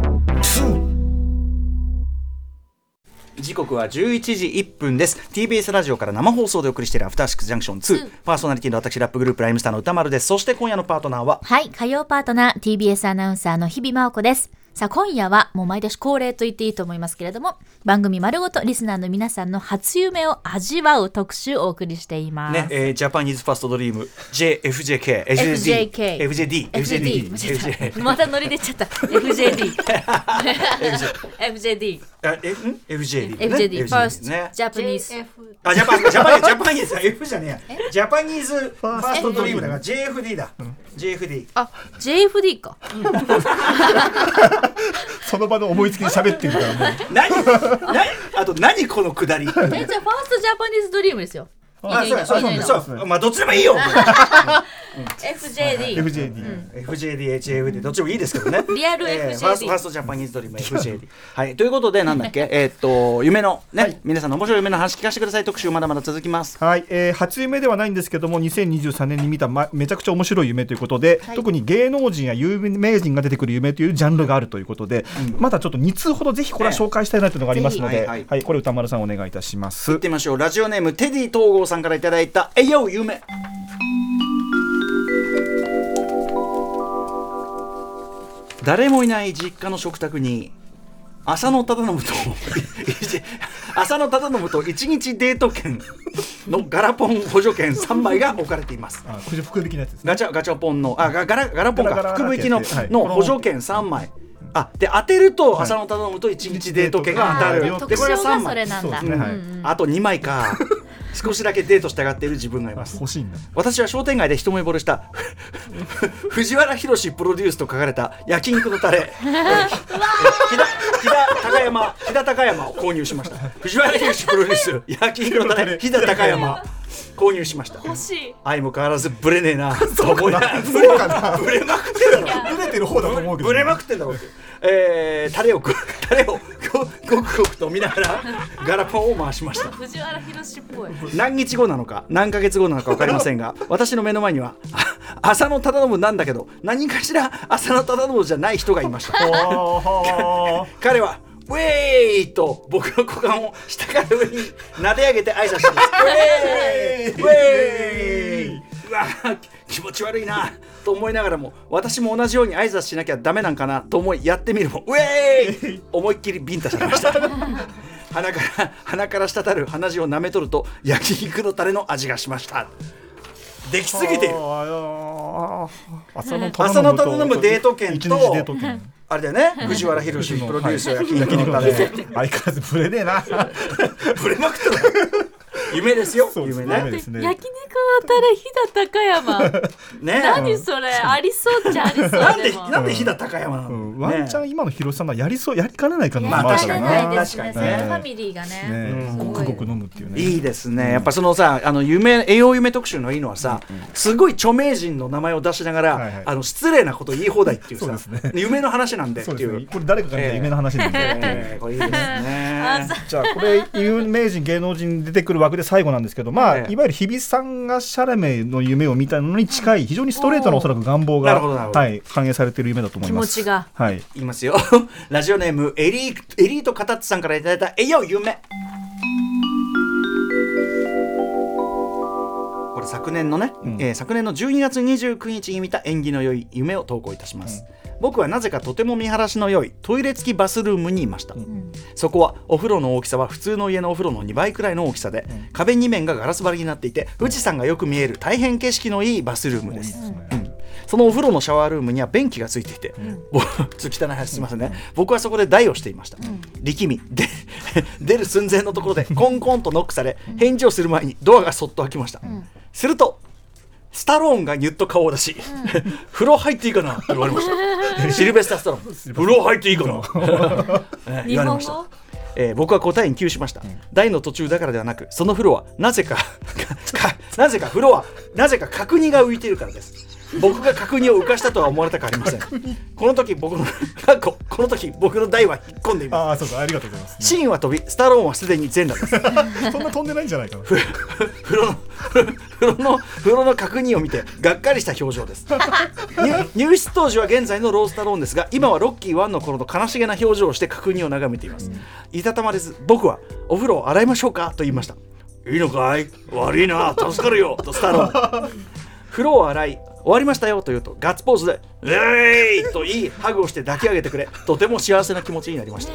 2時刻は11時1分です。TBS ラジオから生放送でお送りしているアフターシックスジャンクション2、パーソナリティの私ラップグループライムスターの歌丸です。そして今夜のパートナーは？はい火曜パートナー TBS アナウンサーの日々真央子ですさあ今夜はもう毎年恒例と言っていいと思いますけれども番組丸ごとリスナーの皆さんの初夢を味わう特集をお送りしています、ね、えー、 Japanese First Dream JFJK FJK FJD FJD FJD またノリ出ちゃった。FJD FJD あえん FJD ね FJD First ね Japanese あジャパ Japanese Japanese F じゃねえや。 Japanese First Dream だから JFD だ JFD あ JFD か その場の思いつきで喋ってるからもう。何何あと何このくだり？えじゃあファー st Japanese Dream ですよ。あそうやそうやいいね。いいね。そうやまあどっちでもいいよ FJD FJD FJD、HAFD どっちもいいですけどね。リアルえー FJD First Japanese Dream FJD。はい、ということで、なんだっけ、えーっと、夢のね、皆さんの面白い夢の話聞かせてください。特集まだまだ続きます。はい、えー初夢ではないんですけども2023年に見た、ま、めちゃくちゃ面白い夢ということで、はい。特に芸能人や有名人が出てくる夢というジャンルがあるということで、まだちょっと2通ほどぜひこれは紹介したいなというのがありますので、ははい。い。これ歌丸さんお願いいたします。行ってみましょう。ラジオネーム、テディ東郷さんからいただいた、えいよ夢。誰もいない実家の食卓に浅野忠信と 浅野忠信と一日デート券のガラポン補助券3枚が置かれています。ガチャガチャポンのあガガラガラポンか。ガラガラ福引きの,、の補助券3枚あで当てると浅野忠信と一日デート券が当たる、でこれが3特徴がそ枚れなんだ。あと2枚か 少しだけデートしたがっている自分がいます。欲しいんだ私は商店街で一目惚れした 藤原宏プロデュースと書かれた焼肉のタレ。飛騨飛騨高山飛騨高山を購入しました。藤原宏プロデュース焼肉のタレ飛騨高山購入しました。欲しい。相も変わらずブレねえな。と思いな。ブそうかな。ブレまくってんだろ。ブレてる方だと思うけどブレまくってんだろえー、タレをくタレをごごくごくと見ながらガラポンを回しました。藤原宏っぽい。何日後なのか何ヶ月後なのか分かりませんが私の目の前にはあ浅野忠信なんだけど何かしら浅野忠信じゃない人がいました。は彼はウェーイと僕の股間を下から上に撫で上げて挨拶します。ウェーイ。ウェーイ。うわ気持ち悪いな。と思いながらも私も同じように挨拶しなきゃダメなんかなと思いやってみるもウェーイ。思いっきりビンタされました。鼻から鼻から滴る鼻血を舐め取ると焼肉のタレの味がしました。できすぎて。るあ浅野浅野忠信デート券と一日デート券。あれだよね。藤原宏プロデュース焼肉のタレ相変わらずブレねえな。ぶれまくってたよ 夢ですよ。そうでね。ね。ですね。焼肉のタレ飛騨高山。ね何それ？ありそうっちゃありそうなんでなんで飛騨高山なの、うん。ワンチャンね今の広瀬さんがやりそうやりかねないかなまあ確かにね。ねないですね。確かにね。セルファミリーがね。ねうんごくごく飲むっていうね。いいですね、やっぱそのさあの夢栄養夢特集のいいのはさ、すごい著名人の名前を出しながら、はいはい。あの失礼なこと言い放題っていうさそうですね。夢の話なんでっていう。そうですね。これ誰かが見た夢の話なんで。えーこれいいですねじゃあこれ有名人芸能人出てくる枠で最後なんですけどまあええ。いわゆる日比さんがシャレメの夢を見たのに近い非常にストレートなおそらく願望がはい反映されている夢だと思い気ます。持ちが。はい。言いますよ。ラジオネームエリーエリートカタッツさんからいただいた「えよ夢」これ昨年のね、うん。えー昨年の12月29日に見た縁起の良い夢を投稿いたします、僕はなぜかとても見晴らしの良いトイレ付きバスルームにいました、そこはお風呂の大きさは普通の家のお風呂の2倍くらいの大きさで、壁2面がガラス張りになっていて富士山がよく見える大変景色のいいバスルームです、うん。そのお風呂のシャワールームには便器がついていて、ぼちょっと汚い話すみませんね、僕はそこで台をしていました、力み。で 出る寸前のところでコンコンとノックされ返事をする前にドアがそっと開きました、するとスタローンがニュッと顔を出し、風呂入っていいかな？と言われました シルベスター・スタ ローン風呂入っていいかな、えー言われました。日本語？えー僕は答えに窮しました、台の途中だからではなくその風呂はなぜかかなぜか風呂はなぜか角煮が浮いているからです僕が角煮を浮かしたとは思われたくありません。この時僕の ここの時僕の台は引っ込んでいます。ああそうそうありがとうございます。シーンは飛びスタローンはすでに全裸です。そんな飛んでないんじゃないかな。風呂の風呂の風呂の角煮を見てがっかりした表情です。入入室当時は現在のロースタローンですが今はロッキー1の頃の悲しげな表情をして角煮を眺めています、いたたまれず僕はお風呂を洗いましょうかと言いました。いいのかい？悪いな。助かるよ。とスタローン。風呂を洗い終わりましたよと言うとガッツポーズで「えーい!」と言いハグをして抱き上げてくれとても幸せな気持ちになりました。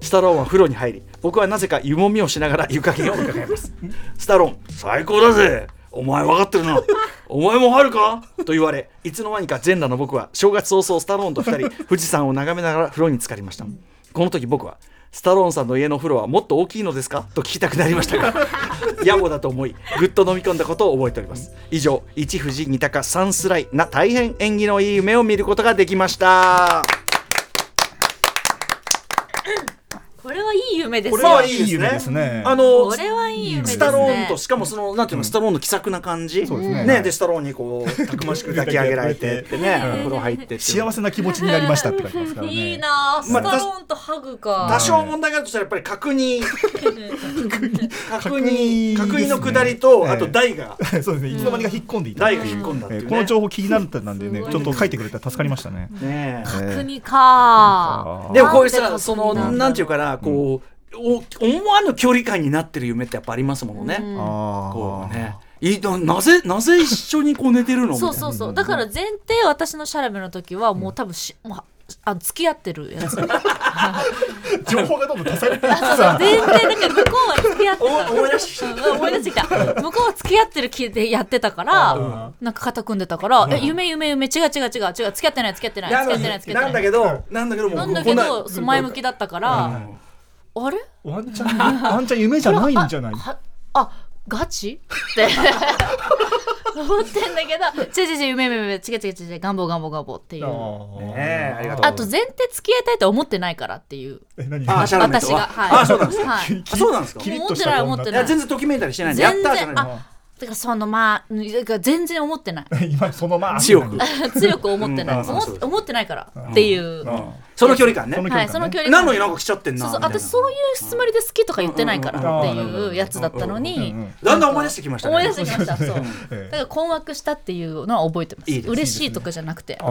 スタローンは風呂に入り僕はなぜか湯もみをしながら湯加減を伺います。スタローン最高だぜ。お前分かってるな。お前も入るか？と言われいつの間にか全裸の僕は正月早々スタローンと2人富士山を眺めながら風呂に浸かりました。この時僕はスタローンさんの家の風呂はもっと大きいのですか？と聞きたくなりましたが 野暮だと思いぐっと飲み込んだことを覚えております。以上一富士二鷹三スライな大変縁起のいい夢を見ることができましたこれはいい夢ですこれはいねいですね夢ですね。あのこれはいい夢ですね。スタローンとしかもそのなんていうのスタローンの気さくな感じ、そうですね。ねでスタローンにこう たくましく抱き上げられてって。ねお風呂入って幸せな気持ちになりましたって書いてますからね。いいなあスタローンとハグか。多少問題があるとしたらやっぱり角煮 角煮角煮角煮の下りと、あと台が。そうですね。いつの間にか引っ込んでいた、台が引っ込んだっていうね、えーこの情報気になったんでねちょっと書いてくれたら助かりましたね。ねえ。国か。でもこういうさなんでその角煮なんていうかなこう、お思わぬ距離感になってる夢ってやっぱありますものね、あー。こうね。いななぜなぜ一緒にこう寝てるの？みたいなそうそう。そうだから前提私のシャラメの時はもう多分しもうあ付き合ってるやつ。情報がどんどん足されてるそうそうさ全然だから向こうは付き合ってた。思い出してきうん思い出してきた。向こうは付き合ってる気でやってたから、うん。なんか肩組んでたから、え夢夢夢違う違う違う違う付き合ってない付き合ってない付き合ってない付き合ってない。なんだけどなんだけどもうなんだけこどそう前向きだったから、あれ？ワンチャンワンチャン夢じゃないんじゃない？はあガチ？って思ってんだけど。違う違う違う夢夢夢違う違う違う願望願望願望っていう。ありがとう。あと前提付き合いたいと思ってないからっていう。私がははい。あそうなんですか？はい。あそうなんですか？キリッ思ってとした女。ない思ってない。いや全然ときめいたりしてないんでやっ全たーじゃないの。然あだからそのまあ全然思ってない。今そのまあ。強 く強く思ってない、思思ってないからっていう、うんその距離感ね。その距離はいその距離なのになんか来ちゃってんなそうそうみたいな。私そういうつもりで好きとか言ってないからっていうやつだったのにうんうんだんだん思い出してきましたね。思い出してきました。そう。だえ。えから困惑したっていうのは覚えてます。いいです嬉しいとかじゃなくて。あ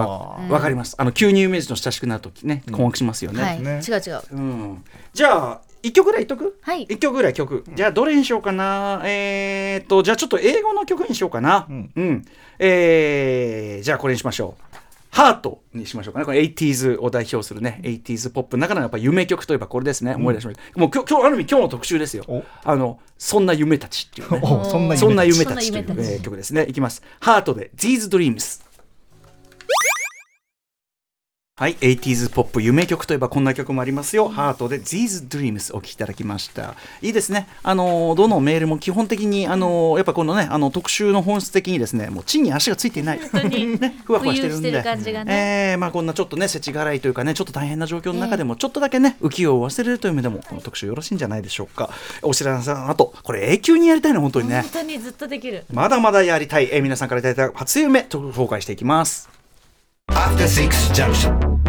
わかります。あの急に有名人の親しくなるときね困惑しますよね、はい、ね。違う違う。うん、じゃあ一曲ぐらい言っとく？はい。一曲ぐらい曲じゃあどれにしようかな。えー、っとじゃあちょっと英語の曲にしようかな。うん。えー、じゃあこれにしましょうハートにしましょうかね。これ 80s を代表するね、80s ポップの中のやっぱ夢曲といえばこれですね。思い出しました。もう今日、今日ある意味今日の特集ですよお。あの、そんな夢たちっていうね。おそんな夢そんな夢たちという曲ですね。いきます。ハートで These Dreams。はい、80s ポップ夢曲といえばこんな曲もありますよ。ハートで These Dreams お聴きいただきました。いいですね。あのどのメールも基本的にあのやっぱこのねあの特集の本質的にですね、もう地に足がついていない。本当に ね、ふわふわしてるんで。ね。えーまあ、こんなちょっとね世知辛いというかねちょっと大変な状況の中でもちょっとだけね浮世を忘れるという意味でもこの特集よろしいんじゃないでしょうか。お知らせの後これ永久にやりたいの本当にね。本当にずっとできる。まだまだやりたい、えー皆さんからいただいた初夢と紹介していきます After Six Junction.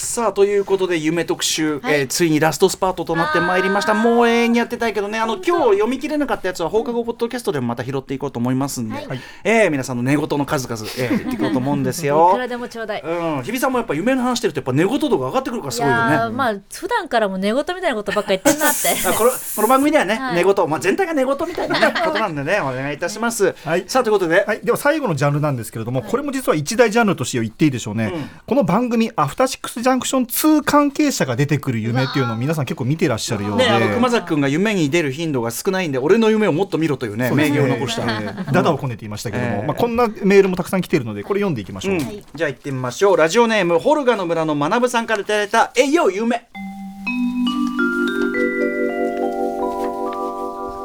さあということで夢特集、はい。えーついにラストスパートとなってまいりました。もう永遠にやってたいけどね。あの今日読み切れなかったやつは放課後ポッドキャストでもまた拾っていこうと思いますんで、はい。えー皆さんの寝言の数々、えー、言っていこうと思うんですいよくらでもちょうだい。うん、日比さんもやっぱ夢の話してるとやっぱ寝言度が上がってくるからいすごいよね。まあ普段からも寝言みたいなことばっか言ってんなって。あこの この番組ではね、はい。寝言、まあ、全体が寝言みたいな、ね、ことなんでねお願いいたします。はい。さあということで、はい、では最後のジャンルなんですけれども、これも実は一大ジャンルとして言っていいでしょうね、この番組「アフターシックス・ジャンクション2」関係者が出てくる夢っていうのを皆さん結構見てらっしゃるようで、ね、あの熊崎君が夢に出る頻度が少ないんで俺の夢をもっと見ろというね名言を残した。え ーダダをこねていましたけども、えーまあ、こんなメールもたくさん来ているのでこれ読んでいきましょう、うんじゃあ行ってみましょうラジオネームホルガの村の学さんからいただいた「え。いよ夢」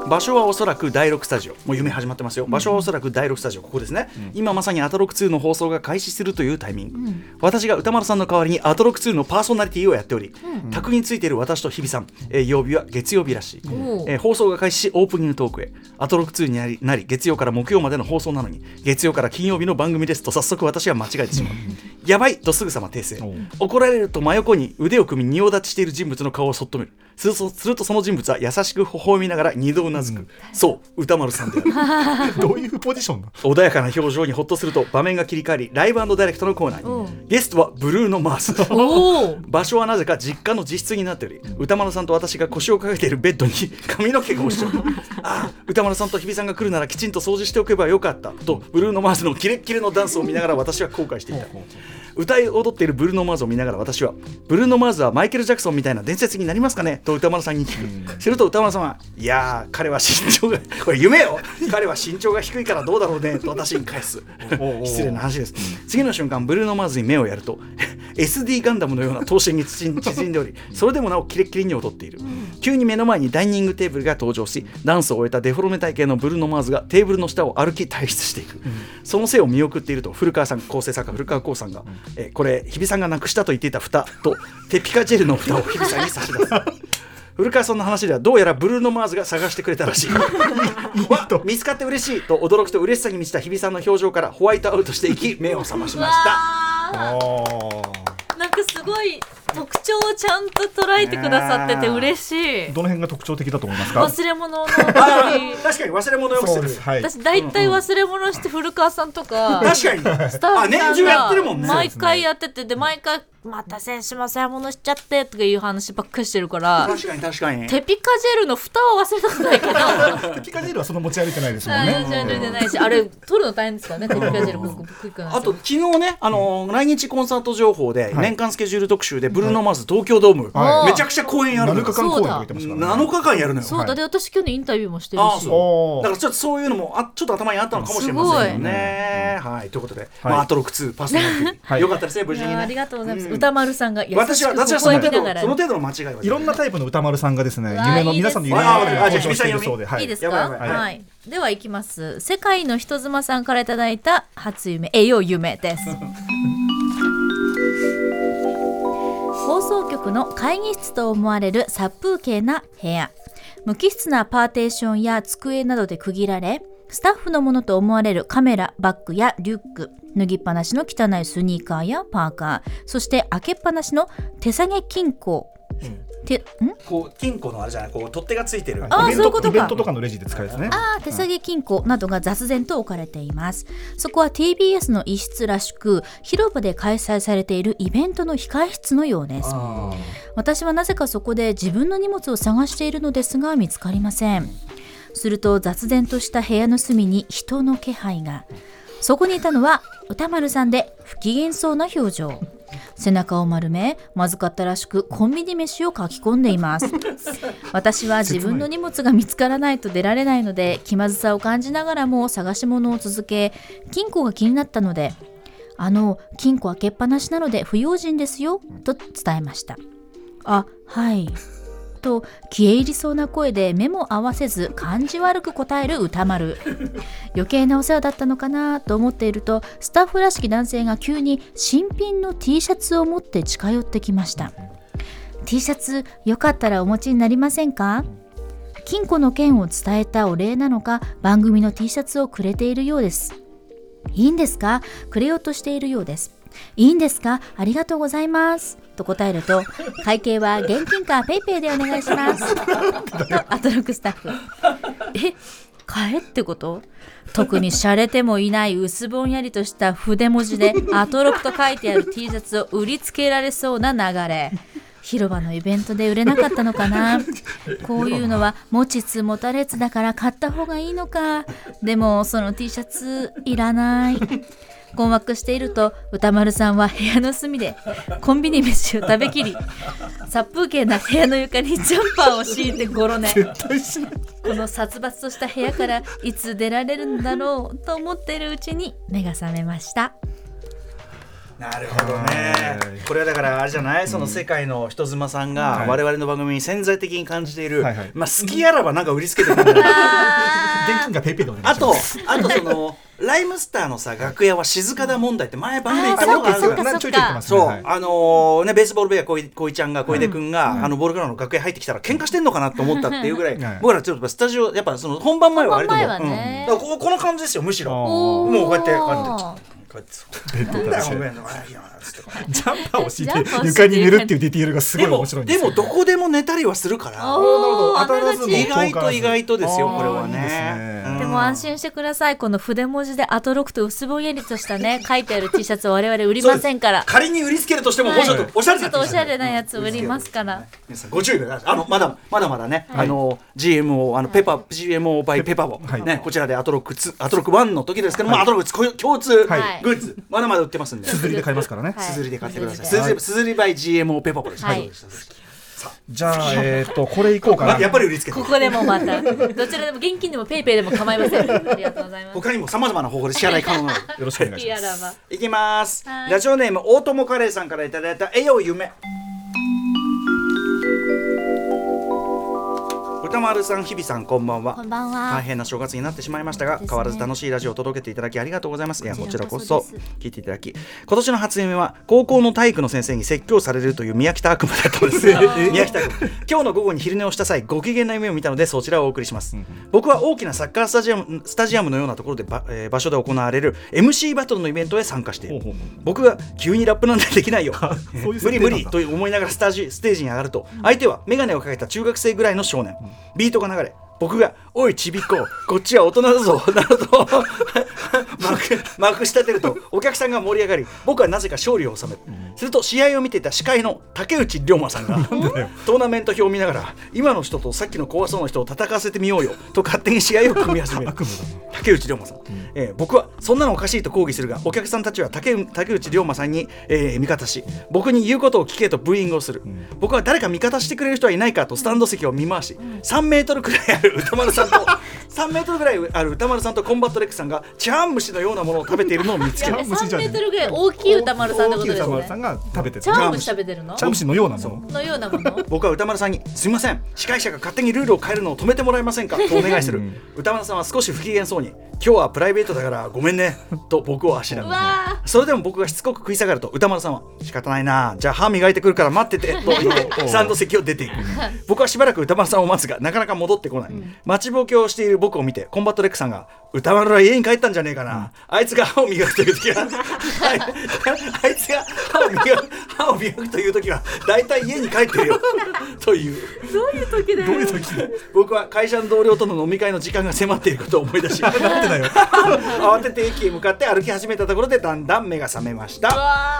場所はおそらく第6スタジオ。もう夢始まってますよ。場所はおそらく第6スタジオ。ここですね、今まさにアトロック2の放送が開始するというタイミング、私が歌丸さんの代わりにアトロック2のパーソナリティをやっており、卓についている私と日比さん、えー曜日は月曜日らしい、えー放送が開始しオープニングトークへ。アトロック2になりなり月曜から木曜までの放送なのに月曜から金曜日の番組ですと早速私は間違えてしまう。やばいとすぐさま訂正。怒られると真横に腕を組み仁王立ちしている人物の顔をそっと見る。するとするとその人物は優しく微笑みながら二度うなずく、そう歌丸さんであるどういうポジションなの？穏やかな表情にほっとすると場面が切り替わりライブダイレクトのコーナーに。ゲストはブルーノ・マース。場所はなぜか実家の自室になっており歌丸さんと私が腰をかけているベッドに 髪の毛が落ちておるああ歌丸さんと日比さんが来るならきちんと掃除しておけばよかった。とブルーノ・マーズのキレッキレのダンスを見ながら私は後悔していた歌い踊っているブルーノ・マーズを見ながら私はブルーノ・マーズはマイケル・ジャクソンみたいな伝説になりますかね？と歌丸さんに聞く。すると歌丸さんはいやー彼は身長がこれ夢よ。彼は身長が低いからどうだろうね？と私に返す。失礼な話です。次の瞬間ブルーノ・マーズに目をやると SD ガンダムのような頭身に縮んでおりそれでもなおキレッキレに踊っている。急に目の前にダイニングテーブルが登場しダンスを終えたデフォルメ体型のブルーノ・マーズがテーブルの下を歩き退出していく、その背を見送っていると古川さん構成作家古川光さんが、えーこれ日比さんがなくしたと言っていた蓋とテピカジェルの蓋を日比さんに差し出す。古川さんの話ではどうやらブルーノ・マーズが探してくれたらしい。わ見つかって嬉しいと驚きと嬉しさに満ちた日比さんの表情からホワイトアウトしていき目を覚ましました。なんかすごい特徴をちゃんと捉えてくださってて嬉しい。どの辺が特徴的だと思いますか？忘れ物の 確かに忘れ物よくする。そうですはい。私大体忘れ物して古川さんとか確かに。スタッフさんあ年中やってるもんね。が毎回やっててで毎回「また選手忘れ物しちゃって」とかいう話ばっかりしてるから確かに確かに。テピカジェルの蓋は忘れたことないけどピカジェルはその持ち歩いてないですもんね。あジェルじゃないしあれ取るの大変ですからね テピカジェル僕僕行くんですよあと昨日ね、あのー来日コンサート情報で、年間スケジュール特集でブルーノ・マーズ東京ドーム、はい。めちゃくちゃ公演やるの。7よ日間公演を言ってますからね。7日間やるのよ。そうだ。で私去年インタビューもしてるし。ああそう。おー。だからちょっとそういうのもあちょっと頭にあったのかもしれませんよね。はい。ということで、まあ、アトロック2パーソナリティ、はい。よかったですね無事にね。いやありがとうございます歌丸さんが優しく私は私はそ微笑みながら。その程度の間違いは。いろんなタイプの歌丸さんがですね夢の皆さんの夢の中であじゃあ登場しているそうで、はい。いいですか？は、はい。では行きます。世界の人妻さんからいただいた初夢栄養夢です。放送局の会議室と思われる殺風景な部屋。無機質なパーテーションや机などで区切られスタッフのものと思われるカメラバッグやリュック脱ぎっぱなしの汚いスニーカーやパーカーそして開けっぱなしの手提げ金庫、てん？こう金庫のあれじゃないこう取っ手がついてる。イベントそういうことか。イベントとかのレジで使ね。あー手提げ金庫などが雑然と置かれています。そこは TBS の一室らしく広場で開催されているイベントの控え室のようです。私はなぜかそこで自分の荷物を探しているのですが見つかりませんすると雑然とした部屋の隅に人の気配が。そこにいたのは歌丸さんで不機嫌そうな表情。背中を丸めまずかったらしくコンビニ飯を書き込んでいます。私は自分の荷物が見つからないと出られないので気まずさを感じながらも探し物を続け金庫が気になったのであの金庫開けっぱなしなので不用心ですよと伝えました。あはいと消え入りそうな声で目も合わせず感じ悪く答える歌丸。余計なお世話だったのかなと思っているとスタッフらしき男性が急に新品の T シャツを持って近寄ってきました。T シャツよかったらお持ちになりませんか？金庫の件を伝えたお礼なのか番組の T シャツをくれているようです。いいんですか？くれようとしているようです。いいんですか？ありがとうございます。と答えると会計は現金かペイペイでお願いします。アトロックスタッフ。え買えってこと？特に洒落てもいない薄ぼんやりとした筆文字でアトロクと書いてある T シャツを売りつけられそうな流れ。広場のイベントで売れなかったのかな？こういうのは持ちつ持たれつだから買った方がいいのか。でもその T シャツいらない。困惑していると歌丸さんは部屋の隅でコンビニ飯を食べきり殺風景な部屋の床にジャンパーを敷いてゴロ寝。この殺伐とした部屋からいつ出られるんだろうと思っているうちに目が覚めました。なるほどね。はい。これはだからあれじゃない、その世界の人妻さんがはい。我々の番組に潜在的に感じている、はいはい。まあ隙あらばなんか売りつけてくる。んだな現金が PayPay でお願いします。あとあとその RHYMESTER のさ楽屋は静かだ問題って前番組で言ったことがあるちょいちょい言ってますね。そう、はい。あのーね Base Ball Bear こいこいちゃんが小出君が、あのボールグラウンドの楽屋入ってきたら喧嘩してんのかなと思ったっていうぐらい、はい僕らちょっとスタジオやっぱその本番前は割ともう本番前はね。うん。ここの感じですよむしろ。もうこうやってこうやってこうやって弁当なんだよ食べてごめんなさいいやつって。ジャンパーを敷いてて。床に寝るっていうディティールがすごいでも面白いんですよ。でもどこでも寝たりはするから。なるほど。意外と意外とですよこれはね。いいでも安心してください。この筆文字でアトロクと薄ぼんやりとしたね書いてある T シャツを我々売りませんから。仮に売りつけるとしてももうちょっとおしゃれなちょっとおしゃれなやつ売りますから。皆さんご注意ください。あのまだまだまだね、あの GMO あのペパ GMO by ペパボ、はい。ねこちらでアトロック2アトロック1の時ですけども、アトロック2共通。はいグッズ。まだまだ売ってますんで、すずりで買いますからね。はい。すずりで買ってください。すずりすずりすずりバイ GMO ペパボです。はい。じゃあえっとこれいこうかな。あ やっぱり売りつけて。こ。こでもまた。どちらでも現金でもペイペイでも構いません。ありがとうございます。他にもさまざまな方法で支払い可能なので。よろしくお願いします。い。きます。は。いラジオネーム大友カレーさんからいただいたえよ夢。歌丸さん日比さんこんばんは。こんばん大は。変な正月になってしまいましたが、ね。変わらず楽しいラジオを届けていただきありがとうございます。いやここちらこそ聞いていただき。今年の初夢は高校の体育の先生に説教されるという宮北悪夢だったのです。宮北今日の午後に昼寝をした際ご機嫌な夢を見たのでそちらをお送りします、僕は大きなサッカースタジアムスタジアムのようなところでば、えー場所で行われる MC バトルのイベントへ参加して僕が急にラップなんてできないよ。無理無理と思いながらスタジステージに上がると。相手は眼鏡をかけた中学生ぐらいの少年ビートが流れ僕が「おいちびっこ。こっちは大人だぞ」などとまくし立てるとお客さんが盛り上がり僕はなぜか勝利を収める、すると試合を見ていた司会の竹内涼真さんがトーナメント表を見ながら今の人とさっきの怖そうな人を戦わせてみようよ。と勝手に試合を組み始める。竹内涼真さん、えー僕はそんなのおかしいと抗議するがお客さんたちは竹竹内涼真さんに、えー味方し僕に言うことを聞けとブーイングをする、僕は誰か味方してくれる人はいないかとスタンド席を見回し、3メートルくらいある歌丸さんと3メートルくらいある歌丸さんとコンバットレックさんが茶碗蒸しのようなものを食べているのを見つける。茶碗蒸しじゃ3ねメートルぐらい大きい歌丸さんってことです大きい歌丸さんね。が食べてる。チャームシ食べてるの？茶碗蒸しのようなもの。のようなもの？僕は歌丸さんに「すみません。司会者が勝手にルールを変えるのを止めてもらえませんか? 」とお願いする。歌丸さんは少し不機嫌そうに「今日はプライベートだからごめんね」と僕をあしらう。それでも僕がしつこく食い下がると歌丸さんは「仕方ないな。じゃあ歯磨いてくるから待ってて」と言ってスタンド席を出ていく。僕はしばらく歌丸さんを待つがなかなか戻ってこない、待ちぼうけをしている僕を見てコンバットレックさんが「歌丸は家に帰ったんじゃねえかな、あいつが歯を磨くという時は あいつが歯を磨く歯を磨くという時は大体家に帰ってるよ」という。ーどういう時だよ。どういう時僕は会社の同僚との飲み会の時間が迫っていることを思い出し慌てて駅へ向かって歩き始めたところでだんだん目が覚めました。うわ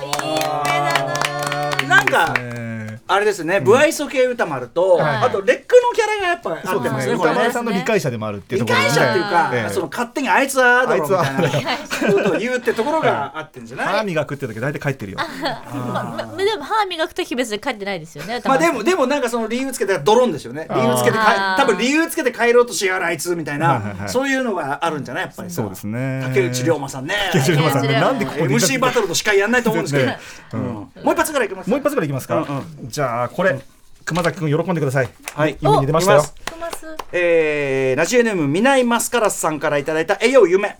ーいい夢だな。なんかえーあれですね、不愛想系歌丸と、はい。あとレックのキャラがやっぱ合ってますね歌丸さんの理解者でもあるっていう理ところで解者っていうか、ええ。その勝手にあいつはだろみたいなあいつことを言うってところがあってんじゃない、歯磨くって時大体帰ってるよ。ままでも歯磨くとき別に帰ってないですよね。歌まあでもでもなんかその理由つけてドロンですよね。理由つけて多分理由つけて帰ろうとしやがるあいつみたいな、そういうのがあるんじゃない？やっぱりさ。そうですね。竹内涼真さんね。竹内涼真さんね。なんでここで MC バトルの司会やんないと思うんですけど、ね。うん。もう一発ぐらいいきますもう一発ぐらいいきますか、うんじゃあこれ熊崎君喜んでくださいはい夢に出ましたよえーラジオネームミナイマスカラスさんからいただいた「えよ夢」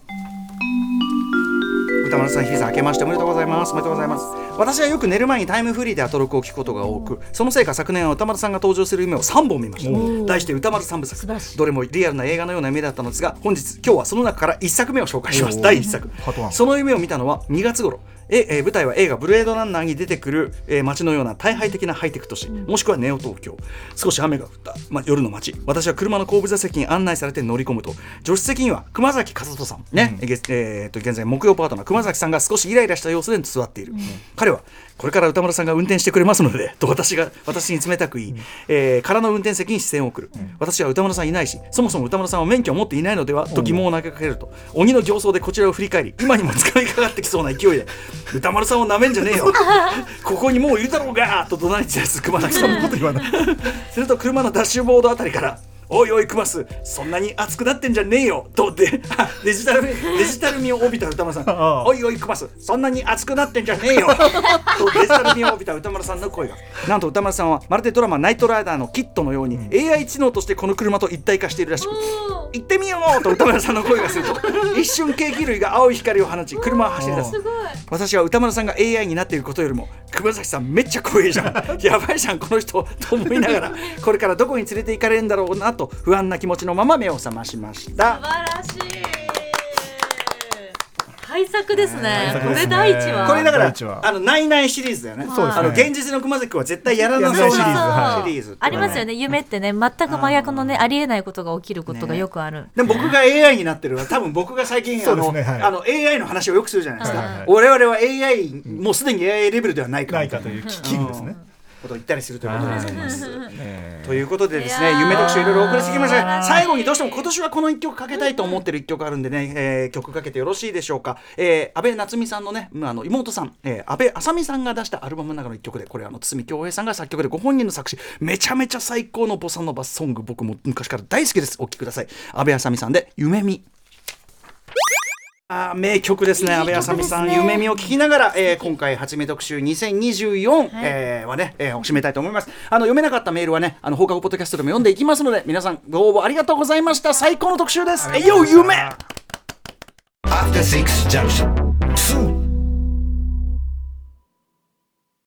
歌丸さん、日比さん、明けましておめでとうございます。おめでとうございます。私はよく寝る前にタイムフリーでアトロクを聞くことが多く、そのせいか昨年は歌丸さんが登場する夢を3本見ました。題して歌丸三部作。どれもリアルな映画のような夢だったのですが、本日、今日はその中から1作目を紹介します。第1作その夢を見たのは2月頃。ええー舞台は映画「ブレードランナー」に出てくる、えー街のような大敗的なハイテク都市、もしくはネオ東京。少し雨が降った、まあ、夜の街。私は車の後部座席に案内されて乗り込むと。助手席には熊崎和人さんね、えげえーっと現在木曜パートナー熊崎さんが少しイライラした様子で座っている、彼はこれから歌丸さんが運転してくれますのでと私が私に冷たく言い、えー空の運転席に視線を送る、私は歌丸さんいないしそもそも歌丸さんは免許を持っていないのではと疑問を投げかけると鬼の形相でこちらを振り返り今にも掴みかかってきそうな勢いで歌丸さんをなめんじゃねえよ。ここにもういるだろうがと怒鳴り散らす熊崎さんのこと言わない。すると車のダッシュボードあたりからおいおいクマスそんなに熱くなってんじゃねえよ。とであデジタルデジタル味を帯びた歌丸さん。おいおいクマスそんなに熱くなってんじゃねえよ。とデジタル味を帯びた歌丸さんの声が。なんと歌丸さんはまるでドラマ「ナイトライダー」のキットのように AI 知能としてこの車と一体化しているらしく行ってみようと歌丸さんの声がすると。一瞬ケーキ類が青い光を放ち車は走り出す。私は歌丸さんが AI になっていることよりも熊崎さんめっちゃ怖いじゃん。やばいじゃんこの人と思いながら これからどこに連れて行かれるんだろうなと不安な気持ちのまま目を覚ましました。素晴らしい対策ですね。これ第一話。これだからあのナイナイシリーズだよね。そうですね。あの現実の熊崎君は絶対やらなそいシリーズ。ありますよね。夢ってね全く真逆のねありえないことが起きることがよくある、でも僕が AI になってるのは多分僕が最近 あの、あの AI の話をよくするじゃないですか、はいはいはい。我々は AI もうすでに AI レベルではないかという危機ですね、ことを言ったりするということでございます。えということでですね夢特集いろいろお送りしてきました最後にどうしても今年はこの一曲かけたいと思ってる一曲あるんでね、えー曲かけてよろしいでしょうか、えー、安倍夏美さんのねまああの妹さん、えー、安倍あさみさんが出したアルバムの中の一曲でこれあの堤恭平さんが作曲でご本人の作詞。めちゃめちゃ最高のボサノバソング僕も昔から大好きです。お聴きください。安倍あさみさんで「夢見」あー名曲ですね、安倍あさみさん、夢見を聞きながら、えー今回、初め特集2024、えーはね、えー締めたいと思います。あの読めなかったメールはね、あの放課後ポッドキャストでも読んでいきますので、皆さん、ご応募ありがとうございました。最高の特集です。えいよ、夢 After Six Junction